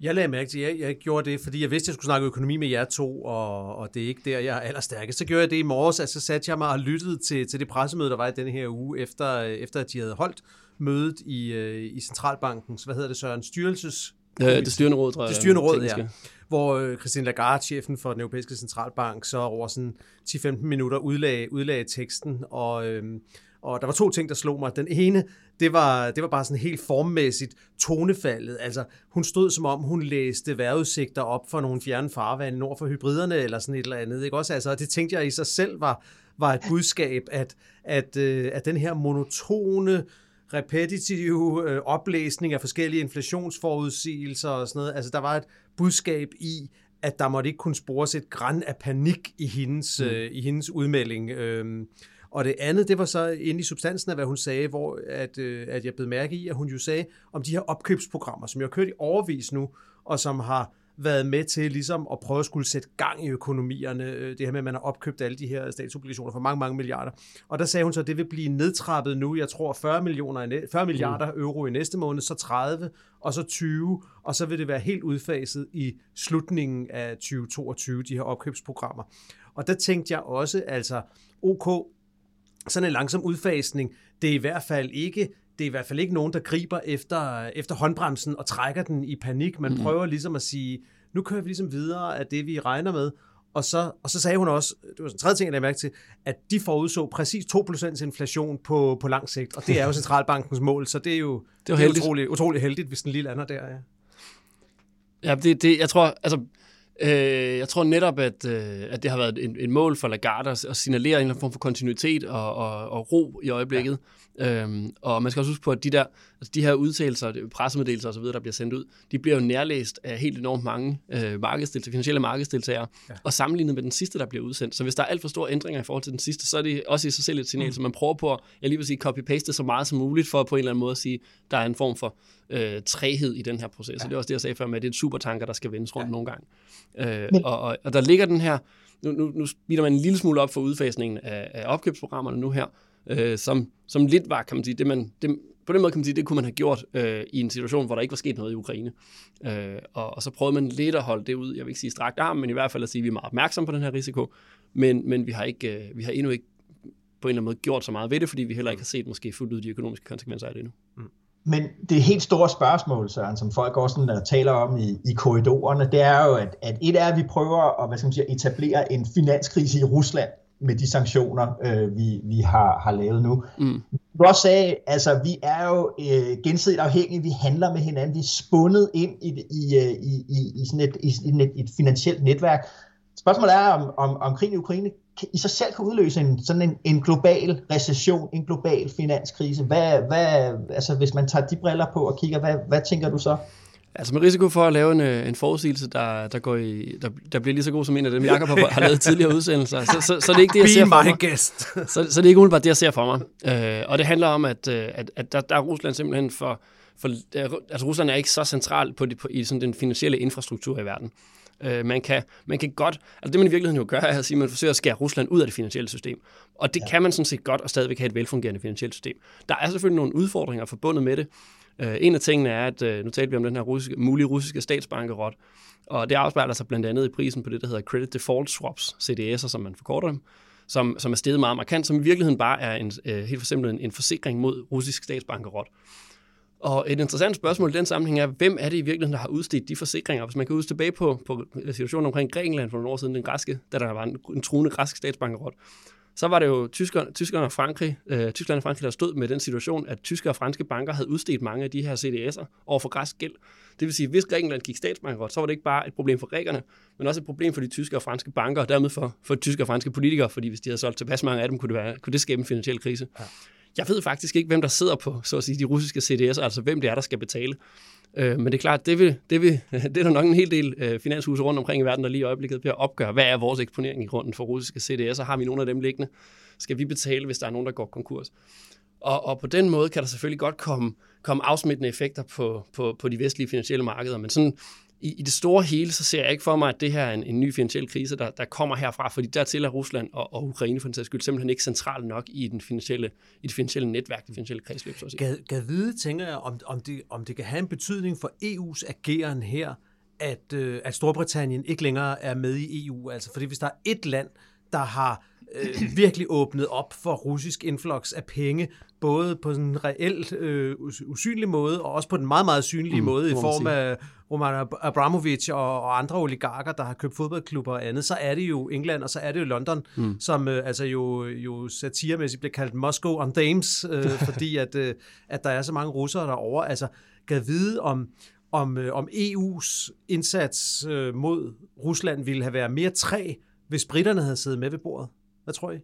Jeg lagde mærke til, at jeg, jeg gjorde det, fordi jeg vidste, at jeg skulle snakke økonomi med jer to, og, og det er ikke der, jeg er allerstærkest. Så gjorde jeg det i morges, altså så satte jeg mig og lyttede til, til det pressemøde, der var i denne her uge, efter, efter at de havde holdt mødet i, øh, i Centralbankens, hvad hedder det, Søren, styrelses... Øh, det styrende råd, tror jeg. Det styrende råd, ja. Hvor øh, Christine Lagarde, chefen for den europæiske centralbank, så over sådan 10-15 minutter udlagde, udlagde teksten, og, øhm, og der var to ting, der slog mig. Den ene, det var, det var bare sådan helt formmæssigt tonefaldet. Altså, hun stod som om, hun læste vejrudsigter op for nogle fjerne farvande nord for hybriderne, eller sådan et eller andet. Ikke? Også, altså, det tænkte jeg i sig selv var, var et budskab, at, at, øh, at den her monotone, repetitive øh, oplæsning af forskellige inflationsforudsigelser og sådan noget, altså der var et budskab i, at der måtte ikke kunne spores et græn af panik i hendes, mm. øh, i hendes udmelding. Øh, og det andet, det var så inde i substansen af, hvad hun sagde, hvor at, øh, at jeg blev mærke i, at hun jo sagde om de her opkøbsprogrammer, som jeg har kørt i overvis nu, og som har været med til ligesom at prøve at skulle sætte gang i økonomierne. Øh, det her med, at man har opkøbt alle de her statsobligationer for mange, mange milliarder. Og der sagde hun så, at det vil blive nedtrappet nu, jeg tror 40, millioner, 40 milliarder mm. euro i næste måned, så 30, og så 20, og så vil det være helt udfaset i slutningen af 2022, de her opkøbsprogrammer. Og der tænkte jeg også, altså, ok, sådan en langsom udfasning, det er i hvert fald ikke det er i hvert fald ikke nogen, der griber efter, efter håndbremsen og trækker den i panik. Man mm. prøver ligesom at sige, nu kører vi ligesom videre af det, vi regner med. Og så, og så sagde hun også, det var en tredje ting, jeg lagde mærke til, at de forudså præcis 2% inflation på, på lang sigt, og det er jo centralbankens mål, så det er jo, det er det er utrolig, utrolig heldigt, hvis den lige lander der. Ja, ja det, det, jeg tror, altså, Øh, jeg tror netop, at, øh, at det har været en, en mål for Lagarde at, at signalere en eller anden form for kontinuitet og, og, og ro i øjeblikket. Ja. Øhm, og man skal også huske på, at de, der, altså de her udtalelser, pressemeddelelser osv., der bliver sendt ud, de bliver jo nærlæst af helt enormt mange øh, markedsdeltagere, finansielle markedsdeltagere, ja. og sammenlignet med den sidste, der bliver udsendt. Så hvis der er alt for store ændringer i forhold til den sidste, så er det også i sig selv et signal, mm. så man prøver på at, jeg lige vil sige, copy-paste så meget som muligt, for på en eller anden måde at sige, der er en form for øh, træhed i den her proces. Ja. Så det er også det, jeg sagde før med, at det er en supertanker, der skal vendes rundt ja. nogle gange. Øh, Men... og, og, og der ligger den her, nu, nu, nu speeder man en lille smule op for udfasningen af, af opkøbsprogrammerne nu her, øh, som, som lidt var, kan man sige, det man, det, på den måde kan man sige, det kunne man have gjort øh, i en situation, hvor der ikke var sket noget i Ukraine. Øh, og, og så prøvede man lidt at holde det ud, jeg vil ikke sige strakt arm, men i hvert fald at sige, at vi er meget opmærksomme på den her risiko, men, men vi, har ikke, øh, vi har endnu ikke på en eller anden måde gjort så meget ved det, fordi vi heller ikke har set måske fuldt ud de økonomiske konsekvenser af det endnu. Mm. Men det helt store spørgsmål, Søren, som folk også sådan, uh, taler om i, i korridorerne, det er jo, at, at et er, at vi prøver at hvad skal man sige, etablere en finanskrise i Rusland med de sanktioner, øh, vi, vi har, har lavet nu. Mm. Du også sagde, altså vi er jo øh, gensidigt afhængige, vi handler med hinanden, vi er spundet ind i, i, øh, i, i, i sådan et, i, et, et finansielt netværk. Spørgsmålet er, om, om, om krigen i Ukraine i sig selv kan udløse en, sådan en, en global recession, en global finanskrise. Hvad, hvad, altså hvis man tager de briller på og kigger, hvad, hvad tænker du så? Altså med risiko for at lave en, øh, en forudsigelse, der, der, går i, der, der bliver lige så god som en af dem, Jacob har, har lavet tidligere udsendelser, så, så, så, det er ikke det, jeg ser for mig. Guest. så, så det er ikke umiddelbart det, jeg ser for mig. Øh, og det handler om, at, øh, at, at der, der er Rusland simpelthen for, for... Altså Rusland er ikke så central på, det, på i sådan den finansielle infrastruktur i verden. Øh, man, kan, man kan godt, altså det man i virkeligheden jo gør, er at sige, at man forsøger at skære Rusland ud af det finansielle system. Og det ja. kan man sådan set godt, og stadigvæk have et velfungerende finansielt system. Der er selvfølgelig nogle udfordringer forbundet med det. Øh, en af tingene er, at øh, nu talte vi om den her russiske, mulige russiske statsbankerot, og det afspejler sig blandt andet i prisen på det, der hedder Credit Default Swaps, CDS'er, som man forkorter dem, som, som er steget meget markant, som i virkeligheden bare er en, øh, helt for en, en forsikring mod russisk statsbankerot. Og et interessant spørgsmål i den sammenhæng er, hvem er det i virkeligheden, der har udstedt de forsikringer? Hvis man kan huske tilbage på, på øh, situationen omkring Grækenland for nogle år siden, den græske, da der var en, en truende græsk statsbankerot, så var det jo tyskerne, tyskerne og Frankrig, øh, Tyskland og Frankrig, der stod med den situation, at tyske og franske banker havde udstedt mange af de her CDS'er over for græsk gæld. Det vil sige, at hvis Grækenland gik statsbankerot, så var det ikke bare et problem for grækerne, men også et problem for de tyske og franske banker, og dermed for, for de tyske og franske politikere, fordi hvis de havde solgt tilpas mange af dem, kunne det, være, kunne det skabe en finansiel krise. Ja. Jeg ved faktisk ikke, hvem der sidder på så at sige, de russiske CDS'er, altså hvem det er, der skal betale. Øh, men det er klart, det, vil, det, vil, det er der nok en hel del øh, finanshuse rundt omkring i verden, der lige i øjeblikket bliver opgøre, hvad er vores eksponering i grunden for russiske CDS'er? Har vi nogle af dem liggende? Skal vi betale, hvis der er nogen, der går konkurs? Og, og på den måde kan der selvfølgelig godt komme, komme afsmittende effekter på, på, på de vestlige finansielle markeder, men sådan i, i det store hele, så ser jeg ikke for mig, at det her er en, en ny finansiel krise, der, der kommer herfra, fordi dertil er Rusland og, og Ukraine for den sags skyld simpelthen ikke centralt nok i, den finansielle, i det finansielle netværk, det finansielle kredsløb. Så at sige. Gad, gad vide, tænker jeg, om, om, det, om det kan have en betydning for EU's ageren her, at, øh, at Storbritannien ikke længere er med i EU. Altså, fordi hvis der er et land, der har øh, virkelig åbnet op for russisk influx af penge, både på sådan en reelt øh, usynlig måde, og også på den meget, meget synlige mm, måde, i form af Roman Abramovich og, og andre oligarker, der har købt fodboldklubber og andet, så er det jo England, og så er det jo London, mm. som øh, altså jo, jo satiremæssigt bliver kaldt Moscow on Thames, øh, fordi at, øh, at der er så mange russere derovre. Altså, kan vide om, om, øh, om EU's indsats øh, mod Rusland ville have været mere træ, hvis britterne havde siddet med ved bordet. Hvad tror I?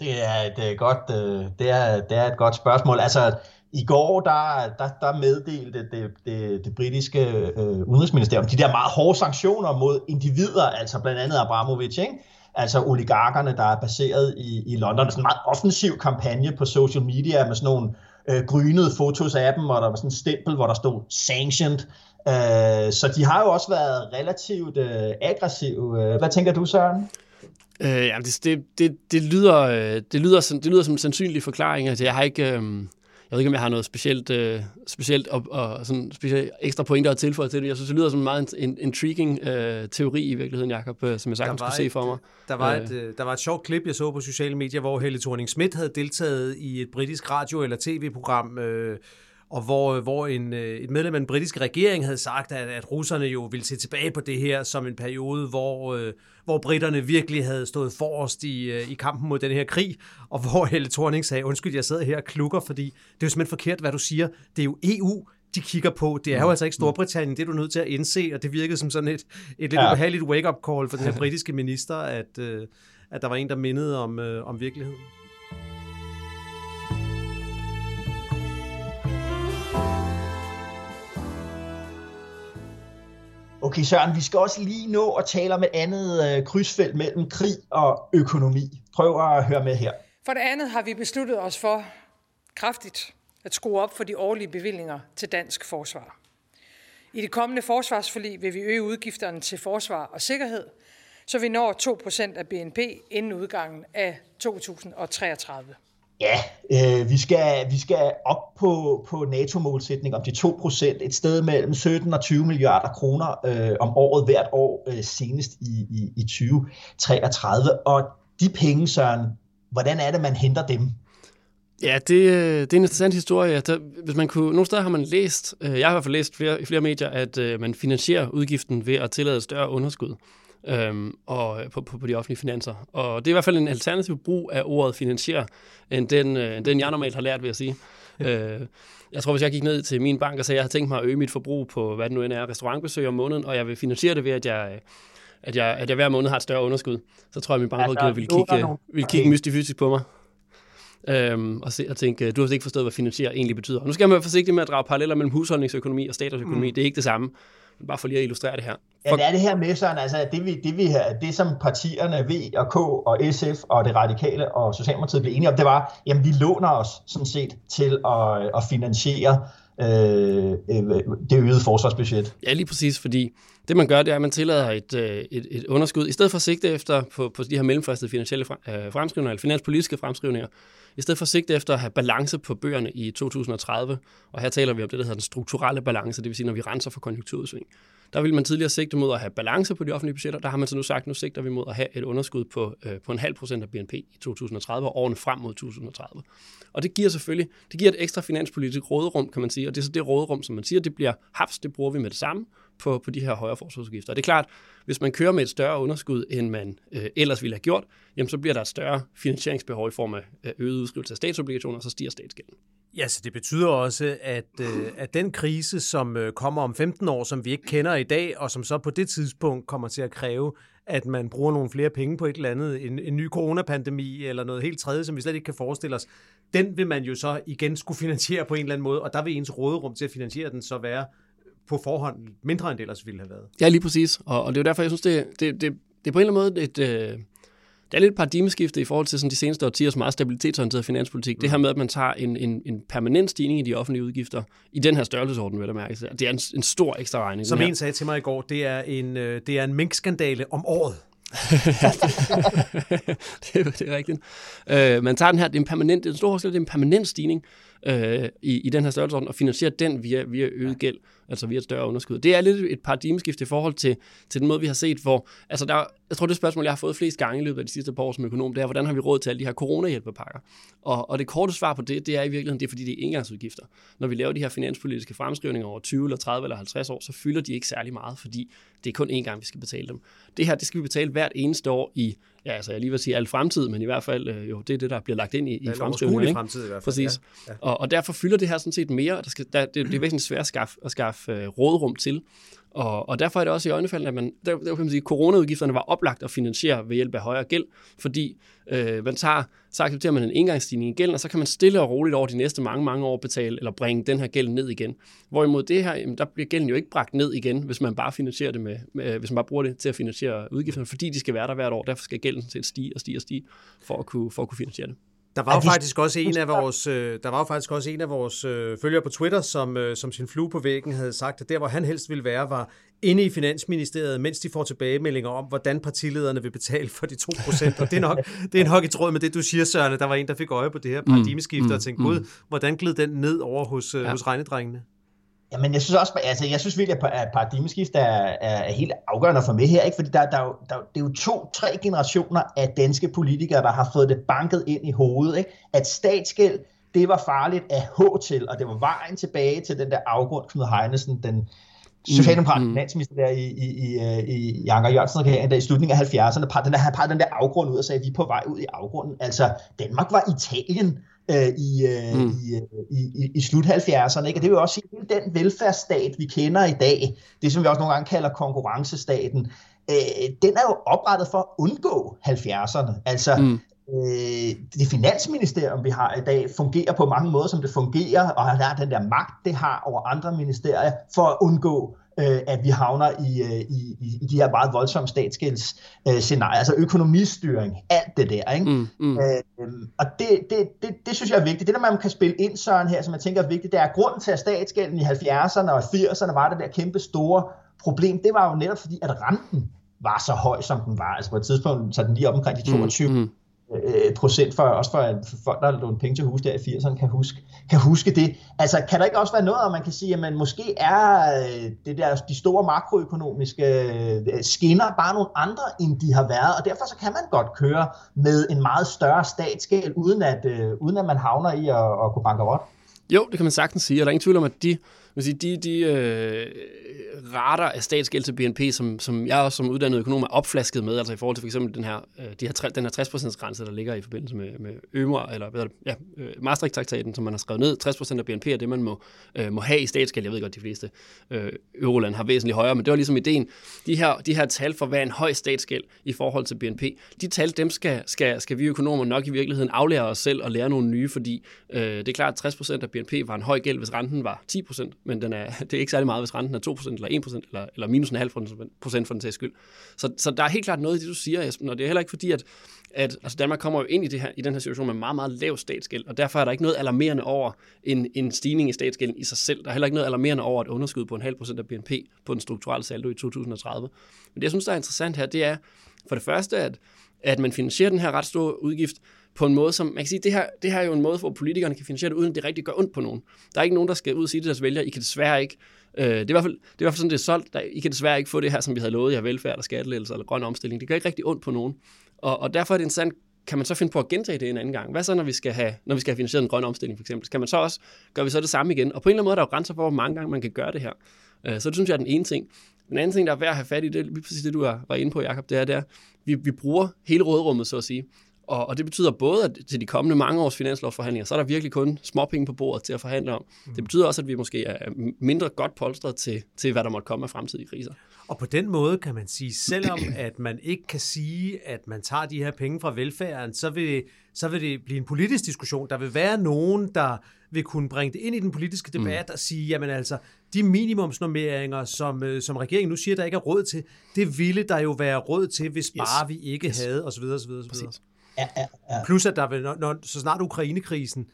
Det er et, øh, godt, øh, det er, det er et godt spørgsmål. Altså, i går, der, der, der meddelte det, det, det britiske øh, udenrigsministerium de der meget hårde sanktioner mod individer, altså blandt andet Abramovic, ikke? altså oligarkerne, der er baseret i, i London. Sådan en meget offensiv kampagne på social media med sådan nogle øh, grynede fotos af dem, og der var sådan en stempel, hvor der stod sanctioned. Øh, så de har jo også været relativt øh, aggressive. Hvad tænker du, Søren? Øh, ja, det, det, det, det, lyder, øh, det, lyder som, det lyder som en sandsynlig forklaring. Altså, jeg har ikke... Øh, jeg ved ikke, om jeg har noget specielt, øh, specielt og, og sådan specielt ekstra pointer at tilføje til det. Jeg synes, det lyder som en meget en, intriguing øh, teori i virkeligheden, Jacob, øh, som jeg sagtens kunne se for mig. Der var, et, øh, der var et sjovt klip, jeg så på sociale medier, hvor Helle thorning Schmidt havde deltaget i et britisk radio- eller tv-program, øh, og hvor, hvor en, øh, et medlem af den britiske regering havde sagt, at, at russerne jo ville se tilbage på det her som en periode, hvor, øh, hvor britterne virkelig havde stået forrest i, øh, i kampen mod den her krig, og hvor Helle Thorning sagde, undskyld, jeg sidder her og klukker, fordi det er jo simpelthen forkert, hvad du siger. Det er jo EU, de kigger på. Det er jo mm. altså ikke Storbritannien, det er du nødt til at indse, og det virkede som sådan et, et lidt ja. ubehageligt wake-up call for den her britiske minister, at, at der var en, der mindede om, om virkeligheden. Okay, Søren, vi skal også lige nå at tale om et andet øh, krydsfelt mellem krig og økonomi. Prøv at høre med her. For det andet har vi besluttet os for kraftigt at skrue op for de årlige bevillinger til dansk forsvar. I det kommende forsvarsforlig vil vi øge udgifterne til forsvar og sikkerhed, så vi når 2% af BNP inden udgangen af 2033. Ja, øh, vi, skal, vi skal op på, på NATO-målsætning om de 2%, et sted mellem 17 og 20 milliarder kroner øh, om året hvert år, øh, senest i, i, i 2033. Og de penge, Søren, hvordan er det, man henter dem? Ja, det, øh, det er en interessant historie. Der, hvis man kunne, nogle steder har man læst, øh, jeg har i hvert fald læst flere, i flere medier, at øh, man finansierer udgiften ved at tillade større underskud øhm, og på, på, på de offentlige finanser. Og det er i hvert fald en alternativ brug af ordet finansiere, end den, øh, den jeg normalt har lært, vil jeg sige. øh, jeg tror, hvis jeg gik ned til min bank og sagde, at jeg havde tænkt mig at øge mit forbrug på, hvad det nu end er, restaurantbesøg om måneden, og jeg vil finansiere det ved, at jeg, at jeg, at jeg hver måned har et større underskud, så tror jeg, at min bankrådgiver vil kigge, vil kigge mystifysisk på mig. Øhm, og, se, og tænke, du har ikke forstået, hvad finansiere egentlig betyder. Og nu skal man være forsigtig med at drage paralleller mellem husholdningsøkonomi og statsøkonomi. Mm. Det er ikke det samme. Bare for lige at illustrere det her. Ja, det er det her med sådan, altså det, vi, det, vi, det som partierne V og K og SF og det radikale og Socialdemokratiet blev enige om, det var, jamen vi låner os sådan set til at, at finansiere øh, øh, det øgede forsvarsbudget. Ja, lige præcis, fordi det man gør, det er, at man tillader et, øh, et, et underskud, i stedet for at sigte efter på, på de her mellemfristede finansielle øh, fremskrivninger, eller finanspolitiske fremskrivninger, i stedet for sigte efter at have balance på bøgerne i 2030, og her taler vi om det, der hedder den strukturelle balance, det vil sige, når vi renser for konjunkturudsving. Der ville man tidligere sigte mod at have balance på de offentlige budgetter. Der har man så nu sagt, nu sigter vi mod at have et underskud på, øh, på en halv procent af BNP i 2030 og årene frem mod 2030. Og det giver selvfølgelig, det giver et ekstra finanspolitisk råderum, kan man sige, og det er så det råderum, som man siger, det bliver haps, det bruger vi med det samme på, på de her højere forsvarsudgifter. Og det er klart, hvis man kører med et større underskud, end man øh, ellers ville have gjort, jamen så bliver der et større finansieringsbehov i form af øget udskrivelse af statsobligationer, og så stiger statsgælden. Ja, så det betyder også, at, øh, at den krise, som øh, kommer om 15 år, som vi ikke kender i dag, og som så på det tidspunkt kommer til at kræve, at man bruger nogle flere penge på et eller andet, en, en ny coronapandemi eller noget helt tredje, som vi slet ikke kan forestille os, den vil man jo så igen skulle finansiere på en eller anden måde, og der vil ens råderum til at finansiere den så være på forhånd mindre end det ellers ville have været. Ja, lige præcis. Og, og det er jo derfor, jeg synes, det, det, det, det er på en eller anden måde et, øh, det er lidt et paradigmeskifte i forhold til sådan de seneste årtiers meget stabilitetsorienterede finanspolitik. Mm. Det her med, at man tager en, en, en permanent stigning i de offentlige udgifter i den her størrelsesorden, vil jeg mærke. Det er en, en stor ekstra regning. Som en sagde til mig i går, det er en, øh, det er en minkskandale om året. det, er, det er rigtigt. Øh, man tager den her, det er en permanent, det er en stor det er en permanent stigning, øh, i, i den her størrelsesorden og finansiere den via, via øget gæld, altså via et større underskud. Det er lidt et paradigmeskift i forhold til, til den måde, vi har set, hvor, altså der, jeg tror, det spørgsmål, jeg har fået flest gange i løbet af de sidste par år som økonom, det er, hvordan har vi råd til alle de her coronahjælpepakker? Og, og det korte svar på det, det er i virkeligheden, det er fordi, det er engangsudgifter. Når vi laver de her finanspolitiske fremskrivninger over 20 eller 30 eller 50 år, så fylder de ikke særlig meget, fordi det er kun én gang, vi skal betale dem. Det her, det skal vi betale hvert eneste år i, ja, altså jeg lige vil sige al fremtid, men i hvert fald, øh, jo, det er det, der bliver lagt ind i, i fremskrivningen. Ikke? fremtid i hvert fald. Præcis. Ja, ja. Og, og derfor fylder det her sådan set mere, der skal, der, det, det er væsentligt svært at skaffe, at skaffe øh, rådrum til. Og, og derfor er det også i øjnefaldene, at man, der, der kan man sige, coronaudgifterne var oplagt at finansiere ved hjælp af højere gæld, fordi øh, man tager, så accepterer man en engangsstigning i gælden, og så kan man stille og roligt over de næste mange, mange år betale eller bringe den her gæld ned igen. Hvorimod det her, jamen, der bliver gælden jo ikke bragt ned igen, hvis man bare finansierer det med, med, øh, hvis man bare bruger det til at finansiere udgifterne, fordi de skal være der hvert år. Derfor skal gælden til stige og stige og stige for at kunne, for at kunne finansiere det. Der var jo faktisk også en af vores, øh, der var jo faktisk også en af vores øh, følgere på Twitter, som, øh, som sin flue på væggen havde sagt, at der, hvor han helst ville være, var inde i Finansministeriet, mens de får tilbagemeldinger om, hvordan partilederne vil betale for de 2%. Og det er nok, det er nok i tråd med det, du siger, Søren. Der var en, der fik øje på det her paradigmeskifte mm, og tænkte, gud, hvordan gled den ned over hos, ja. hos regnedrengene? Jamen, jeg synes også, altså, jeg synes virkelig, at paradigmeskift er, er helt afgørende for mig her, ikke? fordi der, der, der, der, det er jo to-tre generationer af danske politikere, der har fået det banket ind i hovedet, ikke? at statsgæld, det var farligt at H til, og det var vejen tilbage til den der afgrund, Knud Heinesen, den socialdemokratiske mm. finansminister der i, i, i, i Anker Jørgensen der i slutningen af 70'erne, den der, har den der afgrund ud og sagde, at vi er på vej ud i afgrunden. Altså, Danmark var Italien øh, i, øh, mm. i, i, i, i slut 70'erne. Ikke? Og det vil jo også sige, at den velfærdsstat, vi kender i dag, det som vi også nogle gange kalder konkurrencestaten, øh, den er jo oprettet for at undgå 70'erne. Altså, mm. øh, det finansministerium, vi har i dag, fungerer på mange måder, som det fungerer, og har den der magt, det har over andre ministerier, for at undgå øh, at vi havner i, øh, i, i, i de her meget voldsomme statsgælds øh, altså økonomistyring, alt det der. Ikke? Mm, mm. Øh, og det, det, det, det synes jeg er vigtigt. Det der, man kan spille ind, Søren, her, som jeg tænker er vigtigt, det er, at grunden til, at statsgælden i 70'erne og 80'erne var det der kæmpe store problem, det var jo netop fordi, at renten var så høj, som den var. Altså på et tidspunkt, så den lige op omkring de 22 mm, mm øh, procent for, også for folk, der har lånt penge til hus der i 80'erne, kan huske, kan huske det. Altså, kan der ikke også være noget, at man kan sige, at man måske er øh, det der, de store makroøkonomiske øh, skinner bare nogle andre, end de har været, og derfor så kan man godt køre med en meget større statsgæld, uden at, øh, uden at man havner i at, at gå bankerot? Jo, det kan man sagtens sige, og der er ingen tvivl om, at de man sige, de, de øh, rater af statsgæld til BNP, som, som jeg også som uddannet økonom er opflasket med, altså i forhold til for eksempel den her, øh, de her, den her 60% grænse, der ligger i forbindelse med, med ØMUR, eller hvad det, ja, øh, Maastricht-traktaten, som man har skrevet ned. 60% af BNP er det, man må, øh, må have i statsgæld. Jeg ved godt, de fleste øh, euroland har væsentligt højere, men det var ligesom ideen. De her, de her tal for, hvad en høj statsgæld i forhold til BNP, de tal, dem skal, skal, skal vi økonomer nok i virkeligheden aflære os selv og lære nogle nye, fordi øh, det er klart, at 60% af BNP var en høj gæld, hvis renten var 10%, men den er, det er ikke særlig meget, hvis renten er 2% eller 1% eller, eller minus en halv procent for den sags skyld. Så, så der er helt klart noget i det, du siger, Esben, og det er heller ikke fordi, at, at altså Danmark kommer jo ind i, det her, i den her situation med meget, meget lav statsgæld, og derfor er der ikke noget alarmerende over en, en stigning i statsgælden i sig selv. Der er heller ikke noget alarmerende over et underskud på en halv procent af BNP på den strukturelle saldo i 2030. Men det, jeg synes, der er interessant her, det er for det første, at, at man finansierer den her ret store udgift på en måde, som man kan sige, det her, det her er jo en måde, hvor politikerne kan finansiere det, uden at det rigtig gør ondt på nogen. Der er ikke nogen, der skal ud og sige til deres vælgere, I kan desværre ikke, øh, det, er i hvert fald, det er i hvert fald sådan, det er solgt, der, I kan desværre ikke få det her, som vi havde lovet jer, velfærd eller skattelettelser eller grøn omstilling. Det gør ikke rigtig ondt på nogen. Og, og derfor er det interessant, kan man så finde på at gentage det en anden gang? Hvad så, når vi skal have, når vi skal have finansieret en grøn omstilling, for eksempel? Kan man så også, gør vi så det samme igen? Og på en eller anden måde er der jo grænser for, hvor mange gange man kan gøre det her. Øh, så det synes jeg er den ene ting. Den anden ting, der er værd at have fat i, det er lige præcis det, du var inde på, Jacob, det er, det er vi, vi bruger hele rådrummet, så at sige. Og, og det betyder både, at til de kommende mange års finanslovsforhandlinger, så er der virkelig kun småpenge på bordet til at forhandle om. Mm. Det betyder også, at vi måske er mindre godt polstret til, til, hvad der måtte komme af fremtidige kriser. Og på den måde kan man sige, selvom at man ikke kan sige, at man tager de her penge fra velfærden, så vil, så vil det blive en politisk diskussion. Der vil være nogen, der vil kunne bringe det ind i den politiske debat mm. og sige, jamen altså, de minimumsnormeringer, som, øh, som regeringen nu siger, der ikke er råd til, det ville der jo være råd til, hvis yes. bare vi ikke yes. havde, osv. osv., osv. Ja, ja, ja. Plus at der vil, når, når, så snart Ukrainekrisen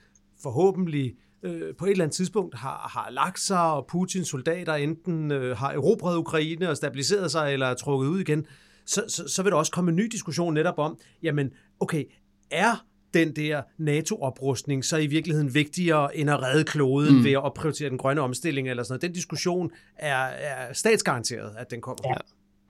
forhåbentlig øh, på et eller andet tidspunkt har, har lagt sig, og Putins soldater enten øh, har erobret Ukraine og stabiliseret sig, eller er trukket ud igen, så, så, så vil der også komme en ny diskussion netop om, jamen, okay, er den der NATO-oprustning så i virkeligheden vigtigere end at redde kloden mm. ved at prioritere den grønne omstilling eller sådan noget. Den diskussion er, er statsgaranteret, at den kommer. Ja.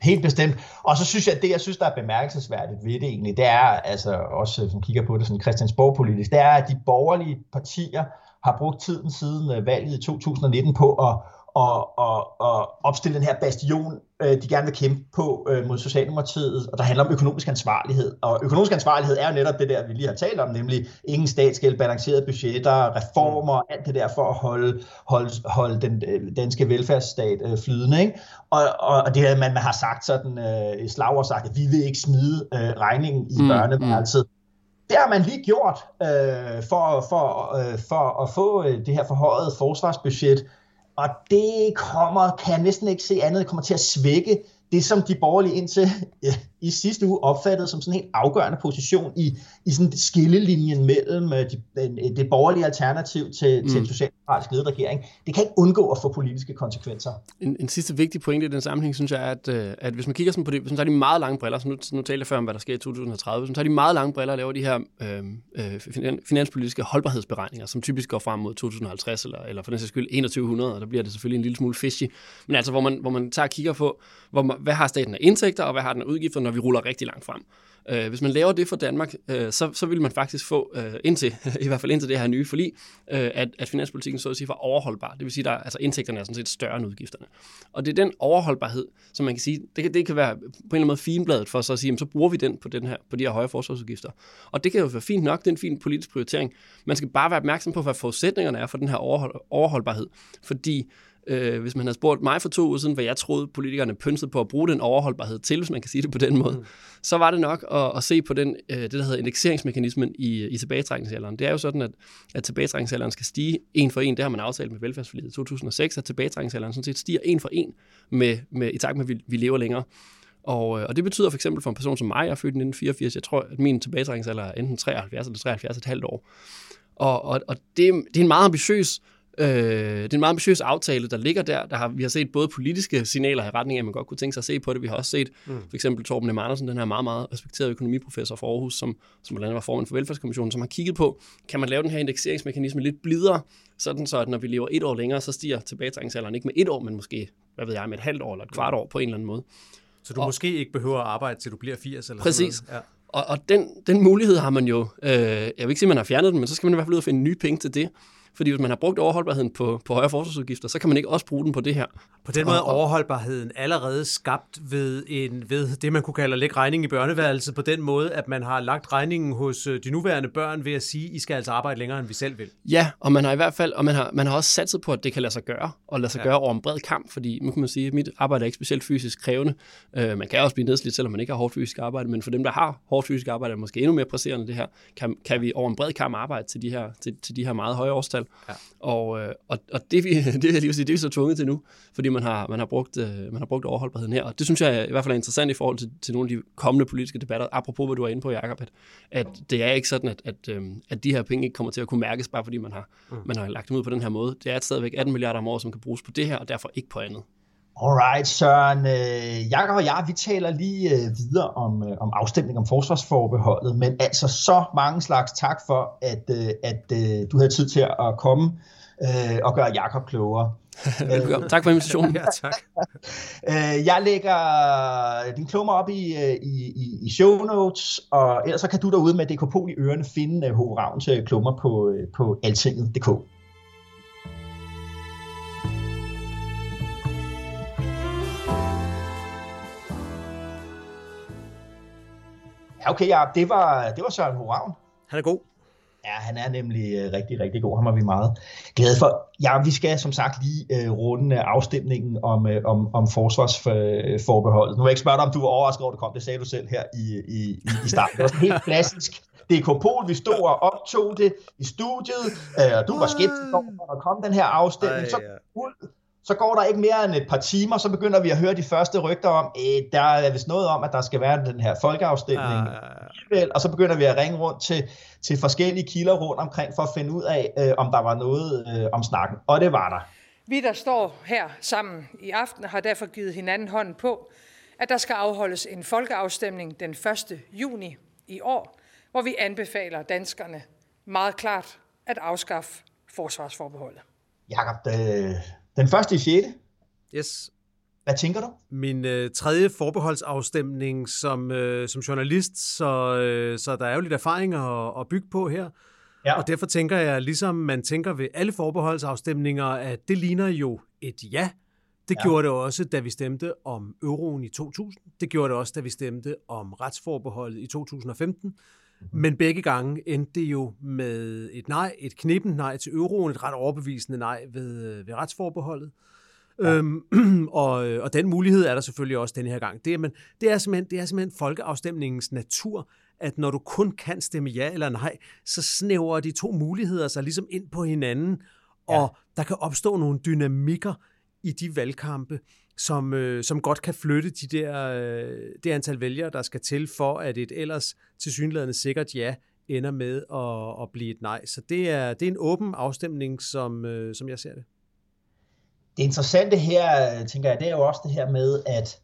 Helt bestemt. Og så synes jeg, at det, jeg synes, der er bemærkelsesværdigt ved det egentlig, det er, altså også øh, som kigger på det sådan Christiansborg-politisk, det er, at de borgerlige partier har brugt tiden siden øh, valget i 2019 på at, og, og, og opstille den her bastion, øh, de gerne vil kæmpe på øh, mod Socialdemokratiet, og der handler om økonomisk ansvarlighed. Og økonomisk ansvarlighed er jo netop det der, vi lige har talt om, nemlig ingen statsgæld, balancerede budgetter, reformer, alt det der for at holde, holde, holde den øh, danske velfærdsstat øh, flydende. Ikke? Og, og, og det er, man, man har sagt sådan øh, i slag og sagt, at vi vil ikke smide øh, regningen i mm, børneværelset. Mm. Det har man lige gjort øh, for, for, øh, for at få øh, det her forhøjet forsvarsbudget, og det kommer, kan jeg næsten ikke se andet, kommer til at svække det, som de borgerlige indtil i sidste uge opfattede som sådan en helt afgørende position i, i sådan skillelinjen mellem øh, de, det borgerlige alternativ til, mm. til en socialdemokratisk ledet regering. Det kan ikke undgå at få politiske konsekvenser. En, en sidste vigtig pointe i den sammenhæng, synes jeg, er, at, øh, at hvis man kigger sådan på det, hvis man tager de meget lange briller, så nu, nu talte jeg før om, hvad der sker i 2030, hvis man tager de meget lange briller og laver de her øh, øh, finanspolitiske holdbarhedsberegninger, som typisk går frem mod 2050, eller, eller for den sags skyld 2100, og der bliver det selvfølgelig en lille smule fishy, men altså hvor man, hvor man tager og kigger på, hvor, hvad har staten af indtægter, og hvad har den af udgifter, når vi ruller rigtig langt frem. Øh, hvis man laver det for Danmark, øh, så, så vil man faktisk få, øh, indtil, i hvert fald indtil det her nye forlig, øh, at, at finanspolitikken så at sige var overholdbar. Det vil sige, at altså, indtægterne er sådan set større end udgifterne. Og det er den overholdbarhed, som man kan sige, det kan, det kan være på en eller anden måde finbladet for så at sige, jamen, så bruger vi den på, den her, på de her høje forsvarsudgifter. Og det kan jo være fint nok, det er en fin politisk prioritering. Man skal bare være opmærksom på, hvad forudsætningerne er for den her overhold, overholdbarhed. Fordi Øh, hvis man havde spurgt mig for to uger siden, hvad jeg troede, politikerne pynsede på at bruge den overholdbarhed til, hvis man kan sige det på den måde, mm. så var det nok at, at se på den, øh, det, der hedder indekseringsmekanismen i, i tilbagetrækningsalderen. Det er jo sådan, at, at tilbagetrækningsalderen skal stige en for en. Det har man aftalt med velfærdsforliget i 2006, at tilbagetrækningsalderen sådan set stiger en for en med, med, i takt med, at vi, vi lever længere. Og, øh, og det betyder for eksempel for en person som mig, jeg er født i 1984, jeg tror, at min tilbagetrækningsalder er enten 73 eller 73 et halvt år. Og, og, og det, det er en meget ambitiøs Øh, det er en meget ambitiøs aftale, der ligger der. der har, vi har set både politiske signaler i retning af, at man godt kunne tænke sig at se på det. Vi har også set mm. for eksempel Torben M. Andersen, den her meget, meget respekterede økonomiprofessor for Aarhus, som, som blandt andet var formand for Velfærdskommissionen, som har kigget på, kan man lave den her indekseringsmekanisme lidt blidere, sådan så at når vi lever et år længere, så stiger tilbagetrækningsalderen ikke med et år, men måske, hvad ved jeg, med et halvt år eller et kvart år på en eller anden måde. Så du og, måske ikke behøver at arbejde, til du bliver 80 eller Præcis. Sådan noget. Ja. Og, og den, den mulighed har man jo, øh, jeg vil ikke sige, at man har fjernet den, men så skal man i hvert fald ud og finde nye penge til det. Fordi hvis man har brugt overholdbarheden på, på højere forsvarsudgifter, så kan man ikke også bruge den på det her. På den måde er overholdbarheden allerede skabt ved, en, ved det, man kunne kalde at lægge regning i børneværelset, på den måde, at man har lagt regningen hos øh, de nuværende børn ved at sige, I skal altså arbejde længere, end vi selv vil. Ja, og man har i hvert fald, og man har, man har også satset på, at det kan lade sig gøre, og lade sig ja. gøre over en bred kamp, fordi nu kan man sige, at mit arbejde er ikke specielt fysisk krævende. Uh, man kan også blive nedslidt, selvom man ikke har hårdt fysisk arbejde, men for dem, der har hårdt fysisk arbejde, er måske endnu mere presserende det her, kan, kan vi over en bred kamp arbejde til de her, til, til de her meget høje årstal. Ja. Og og, øh, og, og det, vi, det, jeg lige sige, det er vi så tvunget til nu, fordi man har, man har, brugt, øh, man har brugt overholdbarheden her. Og det synes jeg i hvert fald er interessant i forhold til, til nogle af de kommende politiske debatter, apropos hvad du er inde på, Jacob, at, at det er ikke sådan, at, at, øh, at de her penge ikke kommer til at kunne mærkes, bare fordi man har, mm. man har lagt dem ud på den her måde. Det er stadigvæk 18 milliarder om året, som kan bruges på det her, og derfor ikke på andet. Alright, Søren. Øh, Jakob og jeg, vi taler lige øh, videre om, øh, om afstemning om forsvarsforbeholdet, men altså så mange slags tak for, at, øh, at øh, du havde tid til at komme øh, og gøre Jakob klogere. Velkommen. tak for invitationen. ja, tak. øh, jeg lægger din klog op i, i, i, i show notes, og ellers så kan du derude med DK Pol i ørerne finde uh, H. Ravns klummer på, på altinget.dk. Ja, okay, ja, det var, det var Søren Horavn. Han er god. Ja, han er nemlig øh, rigtig, rigtig god. Ham er vi meget glade for. Ja, vi skal som sagt lige uh, runde afstemningen om, uh, om, om forsvarsforbeholdet. Nu vil jeg ikke spørge dig, om du var overrasket over, det kom. Det sagde du selv her i, i, i starten. Det var sådan helt klassisk DK Pol. Vi stod og optog det i studiet, og du var skeptisk over, når der kom den her afstemning. Så ud så går der ikke mere end et par timer, så begynder vi at høre de første rygter om, at der er vist noget om, at der skal være den her folkeafstemning. Uh. Og så begynder vi at ringe rundt til, til forskellige kilder rundt omkring, for at finde ud af, øh, om der var noget øh, om snakken. Og det var der. Vi, der står her sammen i aften, har derfor givet hinanden hånden på, at der skal afholdes en folkeafstemning den 1. juni i år, hvor vi anbefaler danskerne meget klart at afskaffe forsvarsforbeholdet. Jakob, den første i 6. Yes. Hvad tænker du? Min øh, tredje forbeholdsafstemning som, øh, som journalist, så, øh, så der er jo lidt erfaring at, at bygge på her. Ja. Og derfor tænker jeg, ligesom man tænker ved alle forbeholdsafstemninger, at det ligner jo et ja. Det ja. gjorde det også, da vi stemte om euroen i 2000. Det gjorde det også, da vi stemte om retsforbeholdet i 2015. Mm-hmm. Men begge gange endte det jo med et nej, et knippent nej til euroen, et ret overbevisende nej ved, ved retsforbeholdet. Ja. Øhm, og, og den mulighed er der selvfølgelig også den her gang. Det er, men det er, simpelthen, det er simpelthen folkeafstemningens natur, at når du kun kan stemme ja eller nej, så snæver de to muligheder sig ligesom ind på hinanden, ja. og der kan opstå nogle dynamikker i de valgkampe, som, øh, som godt kan flytte de der, øh, det antal vælgere, der skal til for, at et ellers tilsyneladende sikkert ja ender med at, at blive et nej. Så det er, det er en åben afstemning, som, øh, som jeg ser det. Det interessante her, tænker jeg, det er jo også det her med, at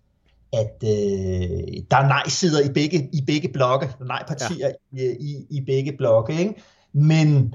at øh, der er nej-sider i begge, i begge blokke, er nej-partier ja. i, i, i begge blokke, ikke? men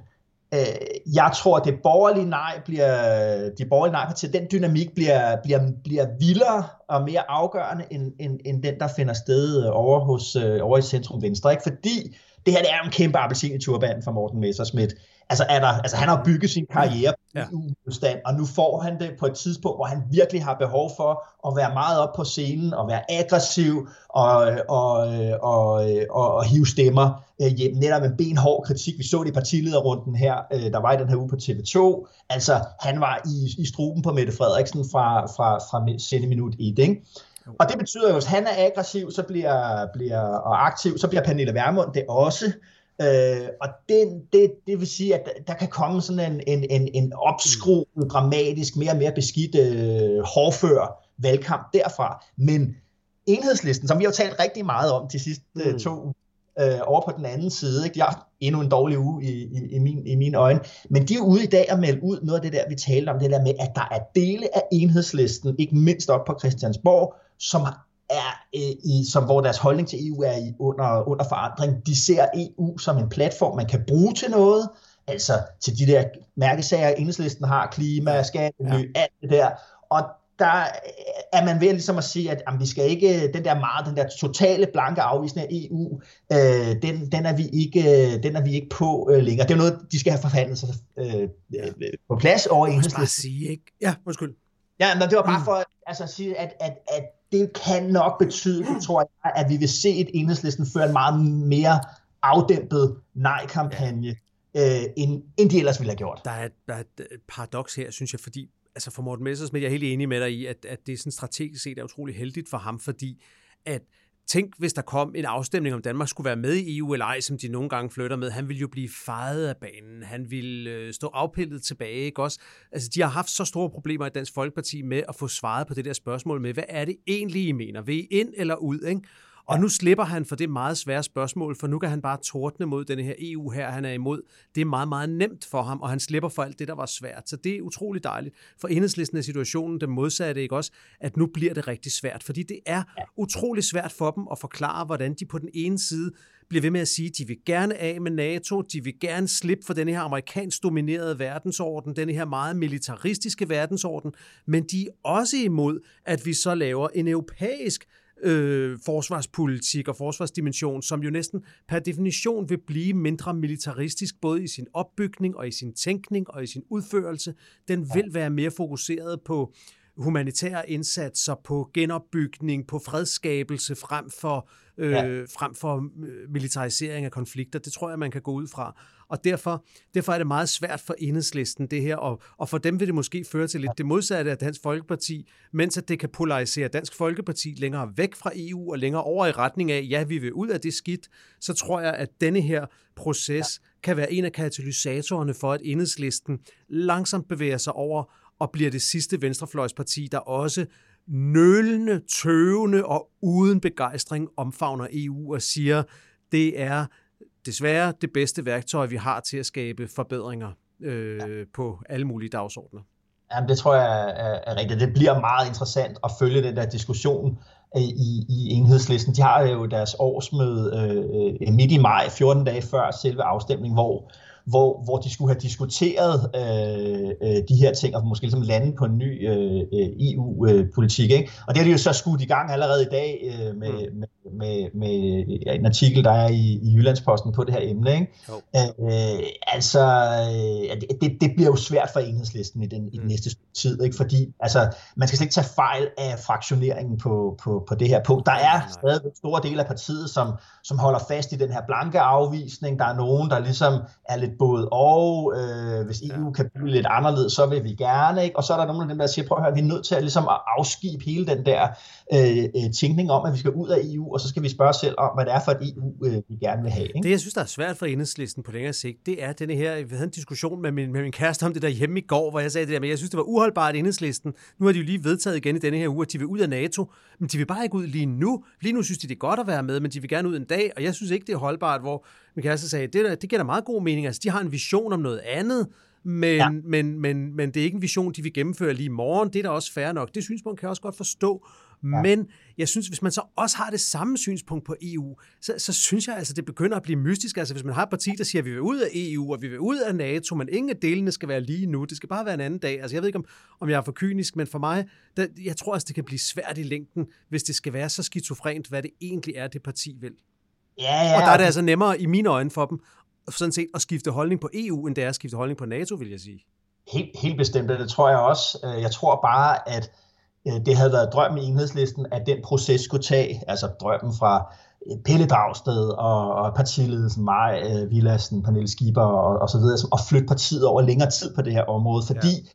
øh, jeg tror, at det borgerlige nej bliver, de borgerlige nej til den dynamik bliver, bliver, bliver vildere og mere afgørende, end, end, end den, der finder sted øh, over, hos, øh, over i centrum venstre, ikke? fordi det her det er en kæmpe appelsin i turbanen for Morten Messersmith. Altså, er der, altså han har bygget sin karriere ja. i EU-modstand, og nu får han det på et tidspunkt, hvor han virkelig har behov for at være meget op på scenen, og være aggressiv, og, og, og, og, og hive stemmer øh, hjem. Netop en benhård kritik. Vi så det i partilederrunden her, øh, der var i den her uge på TV2. Altså, han var i, i struben på Mette Frederiksen fra, fra, fra sendeminut 1, ikke? Og det betyder jo, at hvis han er aggressiv så bliver, bliver, og aktiv, så bliver Pernille Vermund det også. Øh, og det, det, det vil sige, at der kan komme sådan en, en, en, en opskruet, dramatisk, mere og mere beskidt, øh, hårdfør valgkamp derfra. Men enhedslisten, som vi har talt rigtig meget om de sidste øh, mm. to øh, over på den anden side. Ikke? De har endnu en dårlig uge i, i, i, min, i mine øjne. Men de er ude i dag at melde ud noget af det der, vi talte om, det der med, at der er dele af enhedslisten, ikke mindst op på Christiansborg, som er øh, i, som hvor deres holdning til EU er i under, under forandring. De ser EU som en platform, man kan bruge til noget, altså til de der mærkesager, enhedslisten har, klima, skattely, ja. alt det der. Og der er man ved ligesom at sige, at jamen, vi skal ikke, den der meget, den der totale blanke afvisning af EU, øh, den, den, er vi ikke, den er vi ikke på øh, længere. Det er noget, de skal have forhandlet sig øh, øh, på plads over enhedslisten. Jeg sige, ikke? Ja, undskyld. Ja, men det var bare mm. for altså, at sige, at, at, at det kan nok betyde, tror jeg, at vi vil se et enhedslisten føre en meget mere afdæmpet nej-kampagne, øh, end, end de ellers ville have gjort. Der er, der er et paradoks her, synes jeg, fordi altså for Morten Messersmith, jeg er helt enig med dig i, at, at det er sådan strategisk set er utrolig heldigt for ham, fordi at Tænk, hvis der kom en afstemning, om Danmark skulle være med i EU eller ej, som de nogle gange flytter med. Han ville jo blive fejet af banen. Han ville øh, stå afpillet tilbage. Ikke også? Altså, de har haft så store problemer i Dansk Folkeparti med at få svaret på det der spørgsmål med, hvad er det egentlig, I mener? Vil I ind eller ud? Ikke? Og nu slipper han for det meget svære spørgsmål, for nu kan han bare tordne mod den her EU her, han er imod. Det er meget, meget nemt for ham, og han slipper for alt det, der var svært. Så det er utrolig dejligt. For enhedslisten er situationen det modsatte, ikke også? At nu bliver det rigtig svært, fordi det er utrolig svært for dem at forklare, hvordan de på den ene side bliver ved med at sige, at de vil gerne af med NATO, de vil gerne slippe for den her amerikansk dominerede verdensorden, den her meget militaristiske verdensorden, men de er også imod, at vi så laver en europæisk øh, forsvarspolitik og forsvarsdimension, som jo næsten per definition vil blive mindre militaristisk, både i sin opbygning og i sin tænkning og i sin udførelse. Den vil være mere fokuseret på humanitære indsatser, på genopbygning, på fredskabelse frem for, øh, ja. frem for øh, militarisering af konflikter. Det tror jeg, man kan gå ud fra. Og derfor, derfor er det meget svært for enhedslisten det her, og, og for dem vil det måske føre til lidt det modsatte af Dansk Folkeparti, mens at det kan polarisere Dansk Folkeparti længere væk fra EU og længere over i retning af, ja, vi vil ud af det skidt, så tror jeg, at denne her proces kan være en af katalysatorerne for, at enhedslisten langsomt bevæger sig over og bliver det sidste venstrefløjsparti, der også nølende, tøvende og uden begejstring omfavner EU og siger, det er desværre det bedste værktøj, vi har til at skabe forbedringer øh, ja. på alle mulige dagsordner. Jamen, det tror jeg er, er rigtigt. Det bliver meget interessant at følge den der diskussion øh, i, i enhedslisten. De har jo deres årsmøde øh, midt i maj, 14 dage før selve afstemningen, hvor hvor, hvor de skulle have diskuteret øh, øh, de her ting, og måske ligesom lande på en ny øh, øh EU-politik. Ikke? Og det har de jo så skudt i gang allerede i dag øh, med, mm. med, med, med en artikel, der er i, i Jyllandsposten på det her emne. Ikke? Øh, altså, øh, det, det bliver jo svært for enhedslisten i den, mm. i den mm. næste tid, ikke? fordi altså, man skal slet ikke tage fejl af fraktioneringen på, på, på det her punkt. Der er stadig store dele af partiet, som, som holder fast i den her blanke afvisning. Der er nogen, der ligesom er lidt både og, øh, hvis EU kan blive lidt anderledes, så vil vi gerne, ikke? og så er der nogle af dem, der siger, prøv at høre, vi er nødt til at, ligesom at afskibe hele den der øh, øh, tænkning om, at vi skal ud af EU, og så skal vi spørge os selv om, hvad det er for et EU, øh, vi gerne vil have. Ikke? Det, jeg synes, der er svært for enhedslisten på længere sigt, det er denne her, vi havde en diskussion med min, med min kæreste om det der hjemme i går, hvor jeg sagde det der, men jeg synes, det var uholdbart enhedslisten. Nu har de jo lige vedtaget igen i denne her uge, at de vil ud af NATO, men de vil bare ikke ud lige nu. Lige nu synes de, det er godt at være med, men de vil gerne ud en dag, og jeg synes ikke, det er holdbart, hvor kæreste sagde, det, der, det giver da meget god mening. Altså, de har en vision om noget andet, men, ja. men, men, men det er ikke en vision, de vil gennemføre lige i morgen. Det er da også fair nok. Det synspunkt kan jeg også godt forstå. Ja. Men jeg synes, hvis man så også har det samme synspunkt på EU, så, så synes jeg altså, det begynder at blive mystisk. Altså hvis man har et parti, der siger, at vi vil ud af EU, og vi vil ud af NATO, men ingen af delene skal være lige nu. Det skal bare være en anden dag. Altså jeg ved ikke, om, om jeg er for kynisk, men for mig, der, jeg tror altså, det kan blive svært i længden, hvis det skal være så skizofrent, hvad det egentlig er, det parti vil. Ja, ja. Og der er det altså nemmere i mine øjne for dem, sådan set at skifte holdning på EU, end det er at skifte holdning på NATO, vil jeg sige. Helt, helt bestemt, det tror jeg også. Øh, jeg tror bare, at øh, det havde været drømmen i enhedslisten, at den proces skulle tage, altså drømmen fra øh, Pelle Dragsted og, og partiledelsen Maj Villassen, Pernille Schieber og, og så videre, og flytte partiet over længere tid på det her område, fordi ja.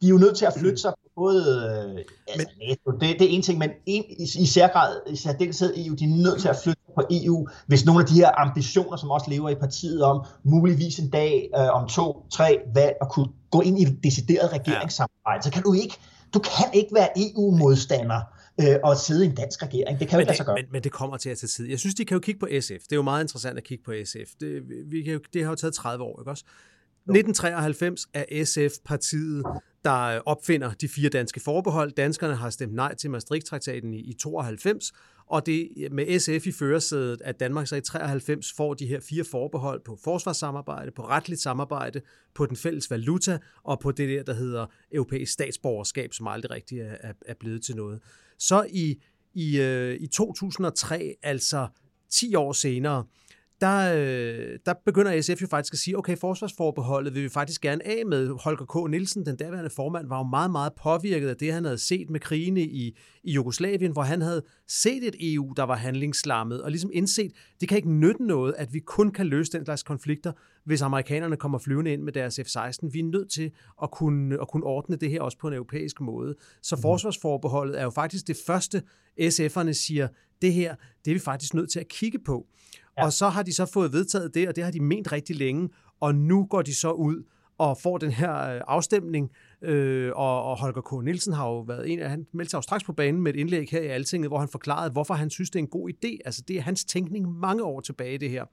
de er jo nødt til at flytte sig både øh, altså, men, NATO, det, det er en ting, men en, i, i særgrad, i særdeleshed EU, de er nødt til at flytte på EU, hvis nogle af de her ambitioner, som også lever i partiet om, muligvis en dag øh, om to, tre valg, at kunne gå ind i et decideret regeringssamarbejde, så kan du ikke, du kan ikke være EU-modstander øh, og sidde i en dansk regering. Det kan jo ikke gøre. Men, men det kommer til at tage tid. Jeg synes, de kan jo kigge på SF. Det er jo meget interessant at kigge på SF. Det, vi kan jo, det har jo taget 30 år, ikke også? 1993 er SF partiet, der opfinder de fire danske forbehold. Danskerne har stemt nej til Maastricht-traktaten i, i 92, og det med SF i førersædet, at Danmark så i 93 får de her fire forbehold på forsvarssamarbejde, på retligt samarbejde, på den fælles valuta og på det der, der hedder europæisk statsborgerskab, som aldrig rigtig er, er blevet til noget. Så i, i, øh, i 2003, altså 10 år senere, der, øh, der begynder SF jo faktisk at sige, okay, forsvarsforbeholdet vil vi faktisk gerne af med. Holger K. Nielsen, den daværende formand, var jo meget, meget påvirket af det, han havde set med krigene i, i Jugoslavien, hvor han havde set et EU, der var handlingsslammet, og ligesom indset, det kan ikke nytte noget, at vi kun kan løse den slags konflikter, hvis amerikanerne kommer flyvende ind med deres F-16. Vi er nødt til at kunne, at kunne ordne det her også på en europæisk måde. Så mm. forsvarsforbeholdet er jo faktisk det første, SF'erne siger, det her, det er vi faktisk nødt til at kigge på. Ja. Og så har de så fået vedtaget det, og det har de ment rigtig længe, og nu går de så ud og får den her øh, afstemning, øh, og, og Holger K. Nielsen har jo været en af, han meldte sig jo straks på banen med et indlæg her i Altinget, hvor han forklarede, hvorfor han synes, det er en god idé. Altså det er hans tænkning mange år tilbage, det her.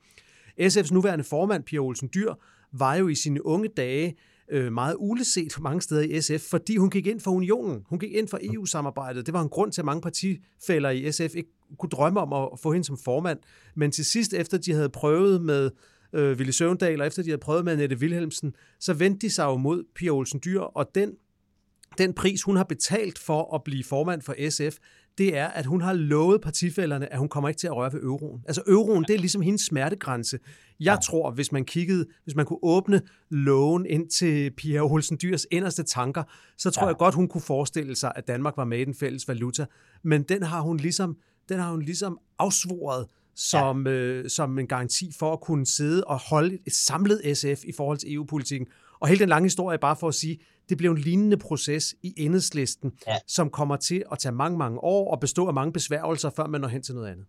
SF's nuværende formand, Pia Olsen Dyr, var jo i sine unge dage øh, meget uleset mange steder i SF, fordi hun gik ind for unionen. Hun gik ind for EU-samarbejdet. Det var en grund til, at mange partifælder i SF ikke kunne drømme om at få hende som formand. Men til sidst, efter de havde prøvet med øh, Ville Søvndal, og efter de havde prøvet med Annette Wilhelmsen, så vendte de sig jo mod Pia Olsen Dyr, og den, den pris, hun har betalt for at blive formand for SF, det er, at hun har lovet partifælderne, at hun kommer ikke til at røre ved euroen. Altså euroen, det er ligesom hendes smertegrænse. Jeg tror, hvis man kiggede, hvis man kunne åbne loven ind til Pia Olsen Dyrs inderste tanker, så tror ja. jeg godt, hun kunne forestille sig, at Danmark var med i den fælles valuta. Men den har hun ligesom, den har hun ligesom afsvoret som, ja. øh, som en garanti for at kunne sidde og holde et samlet SF i forhold til EU-politikken. Og hele den lange historie er bare for at sige, det bliver en lignende proces i enhedslisten, ja. som kommer til at tage mange, mange år og bestå af mange besværgelser, før man når hen til noget andet.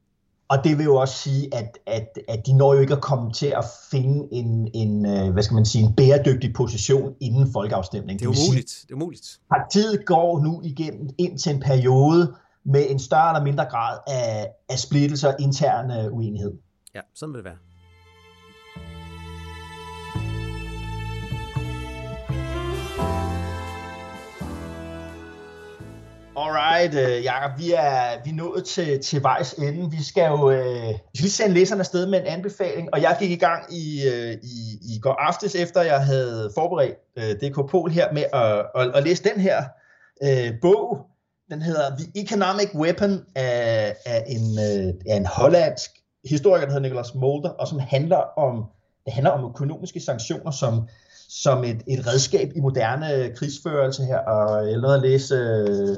Og det vil jo også sige, at, at, at de når jo ikke at komme til at finde en, en, øh, hvad skal man sige, en bæredygtig position inden folkeafstemningen. Det er umuligt. Det er umuligt. Partiet går nu igennem ind til en periode med en større eller mindre grad af, af splittelse og intern uenighed. Ja, sådan vil det være. Alright, uh, Jacob, vi er, vi er nået til, til vejs ende. Vi skal jo uh, vi skal sende læserne afsted med en anbefaling, og jeg gik i gang i, uh, i, i går aftes, efter jeg havde forberedt uh, DK Pol her med at, at, at læse den her uh, bog. Den hedder The Economic Weapon af, af, en, øh, af en hollandsk historiker, der hedder Nicholas Mulder, og som handler om, det handler om økonomiske sanktioner som, som et, et redskab i moderne øh, krigsførelse her, og jeg lavede at læse øh,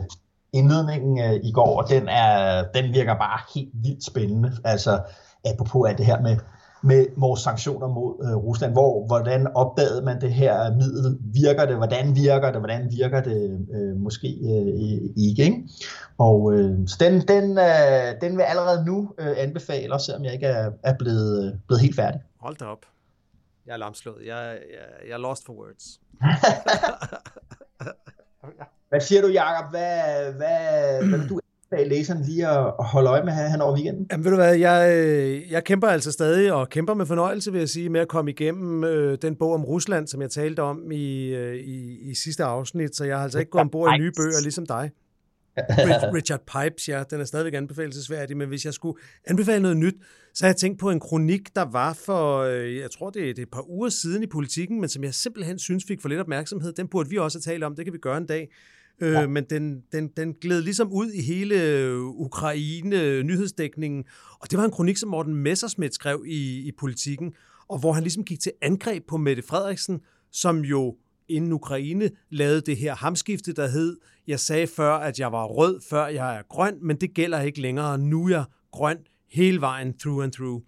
indledningen i går, og den, er, den virker bare helt vildt spændende. Altså, apropos af det her med, med vores sanktioner mod uh, Rusland. Hvor, hvordan opdagede man det her middel? Virker det? Hvordan virker det? Hvordan virker det uh, måske uh, ikke? ikke? Og uh, så den, den, uh, den vil allerede nu uh, anbefale, selvom jeg ikke er, er blevet, blevet helt færdig. Hold da op. Jeg er lamslået. Jeg, jeg, jeg er lost for words. Hvad siger du, Jacob? Hvad, hvad, hvad vil du anbefale læseren lige at, holde øje med her over weekenden? Jamen ved du hvad, jeg, jeg kæmper altså stadig, og kæmper med fornøjelse, vil jeg sige, med at komme igennem øh, den bog om Rusland, som jeg talte om i, øh, i, i sidste afsnit, så jeg har altså ikke gået ombord i nye bøger, ligesom dig. Richard Pipes, ja, den er stadigvæk anbefalesværdig, men hvis jeg skulle anbefale noget nyt, så har jeg tænkt på en kronik, der var for, øh, jeg tror det er, det er et par uger siden i politikken, men som jeg simpelthen synes fik for lidt opmærksomhed. Den burde vi også have talt om, det kan vi gøre en dag. Øh, ja. Men den, den, den gled ligesom ud i hele Ukraine-nyhedsdækningen, og det var en kronik, som Morten Messerschmidt skrev i, i politikken, og hvor han ligesom gik til angreb på Mette Frederiksen, som jo inden Ukraine lavede det her hamskifte, der hed, jeg sagde før, at jeg var rød, før jeg er grøn, men det gælder ikke længere. Nu er jeg grøn hele vejen through and through.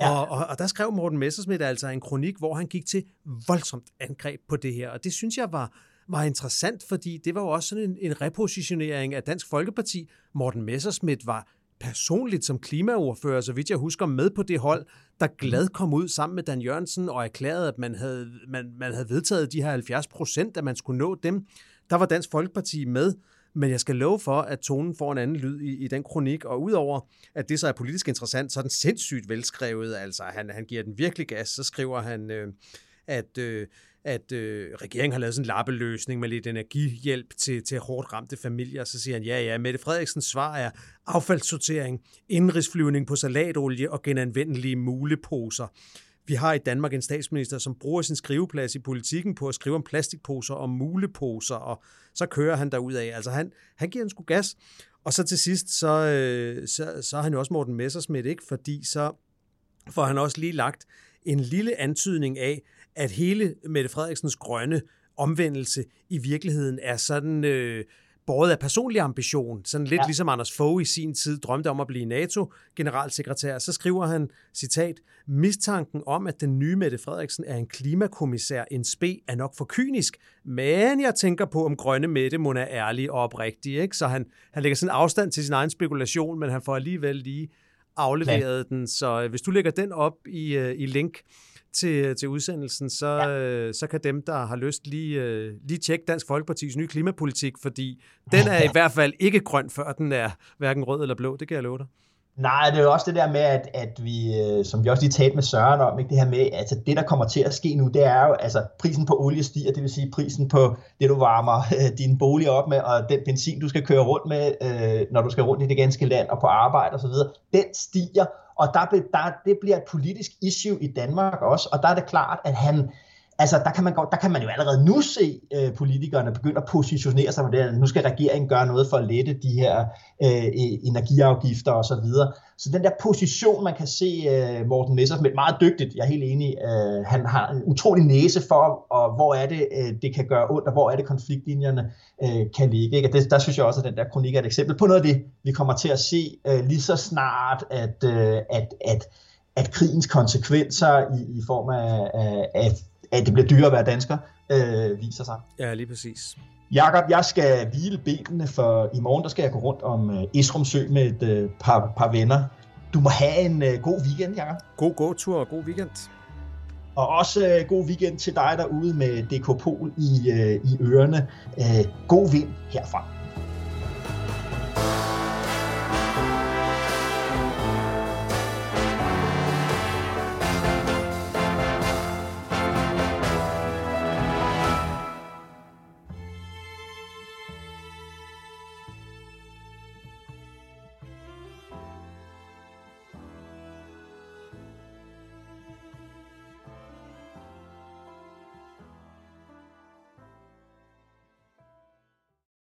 Ja. Og, og, og der skrev Morten Messersmith altså en kronik, hvor han gik til voldsomt angreb på det her. Og det synes jeg var, var interessant, fordi det var jo også sådan en, en repositionering af Dansk Folkeparti. Morten Messerschmidt var personligt som klimaordfører, så vidt jeg husker, med på det hold, der glad kom ud sammen med Dan Jørgensen og erklærede, at man havde, man, man havde vedtaget de her 70 procent, at man skulle nå dem. Der var Dansk Folkeparti med, men jeg skal love for, at tonen får en anden lyd i, i den kronik, og udover at det så er politisk interessant, så er den sindssygt velskrevet. Altså, han, han giver den virkelig gas, så skriver han, øh, at... Øh, at øh, regeringen har lavet sådan en lappeløsning med lidt energihjælp til, til hårdt ramte familier. Så siger han, ja, ja, Mette Frederiksens svar er affaldssortering, indrigsflyvning på salatolie og genanvendelige muleposer. Vi har i Danmark en statsminister, som bruger sin skriveplads i politikken på at skrive om plastikposer og muleposer, og så kører han derud af. Altså han, han giver en sgu gas. Og så til sidst, så, øh, så, så er han jo også Morten Messersmith, ikke? fordi så får han også lige lagt en lille antydning af, at hele Mette Frederiksens grønne omvendelse i virkeligheden er sådan øh, båret af personlig ambition. Sådan lidt ja. ligesom Anders Fogh i sin tid drømte om at blive NATO-generalsekretær. Så skriver han, citat, mistanken om, at den nye Mette Frederiksen er en klimakommissær en spe, er nok for kynisk, men jeg tænker på, om grønne Mette må er ærlig og oprigtig. Ikke? Så han, han lægger sådan afstand til sin egen spekulation, men han får alligevel lige afleveret ja. den. Så øh, hvis du lægger den op i, uh, i link, til, til udsendelsen, så, ja. øh, så kan dem, der har lyst, lige, øh, lige tjekke Dansk Folkepartis nye klimapolitik, fordi den er i hvert fald ikke grøn, før den er hverken rød eller blå, det kan jeg love dig. Nej, det er jo også det der med, at, at vi, øh, som vi også lige talte med Søren om, ikke, det her med, altså det, der kommer til at ske nu, det er jo, altså prisen på olie stiger, det vil sige prisen på det, du varmer øh, din bolig op med, og den benzin, du skal køre rundt med, øh, når du skal rundt i det ganske land og på arbejde osv., den stiger, og der, der, det bliver et politisk issue i Danmark også, og der er det klart, at han, altså der kan man, der kan man jo allerede nu se øh, politikerne begynde at positionere sig på det, nu skal regeringen gøre noget for at lette de her øh, e- energiafgifter og så videre. Så den der position, man kan se øh, Morten Messersmith meget dygtigt, jeg er helt enig, øh, han har en utrolig næse for, og hvor er det, øh, det kan gøre ondt, og hvor er det konfliktlinjerne øh, kan ligge. Ikke? Og det, der synes jeg også, at den der kronik er et eksempel på noget af det, vi kommer til at se øh, lige så snart, at, øh, at, at, at krigens konsekvenser i, i form af, af, af at det bliver dyrere at være dansker, øh, viser sig. Ja, lige præcis. Jakob, jeg skal hvile benene, for i morgen der skal jeg gå rundt om uh, Esrum Sø med et uh, par, par venner. Du må have en uh, god weekend, Jakob. God gåtur og god weekend. Og også uh, god weekend til dig derude med DK Pol i, uh, i ørerne. Uh, god vind herfra.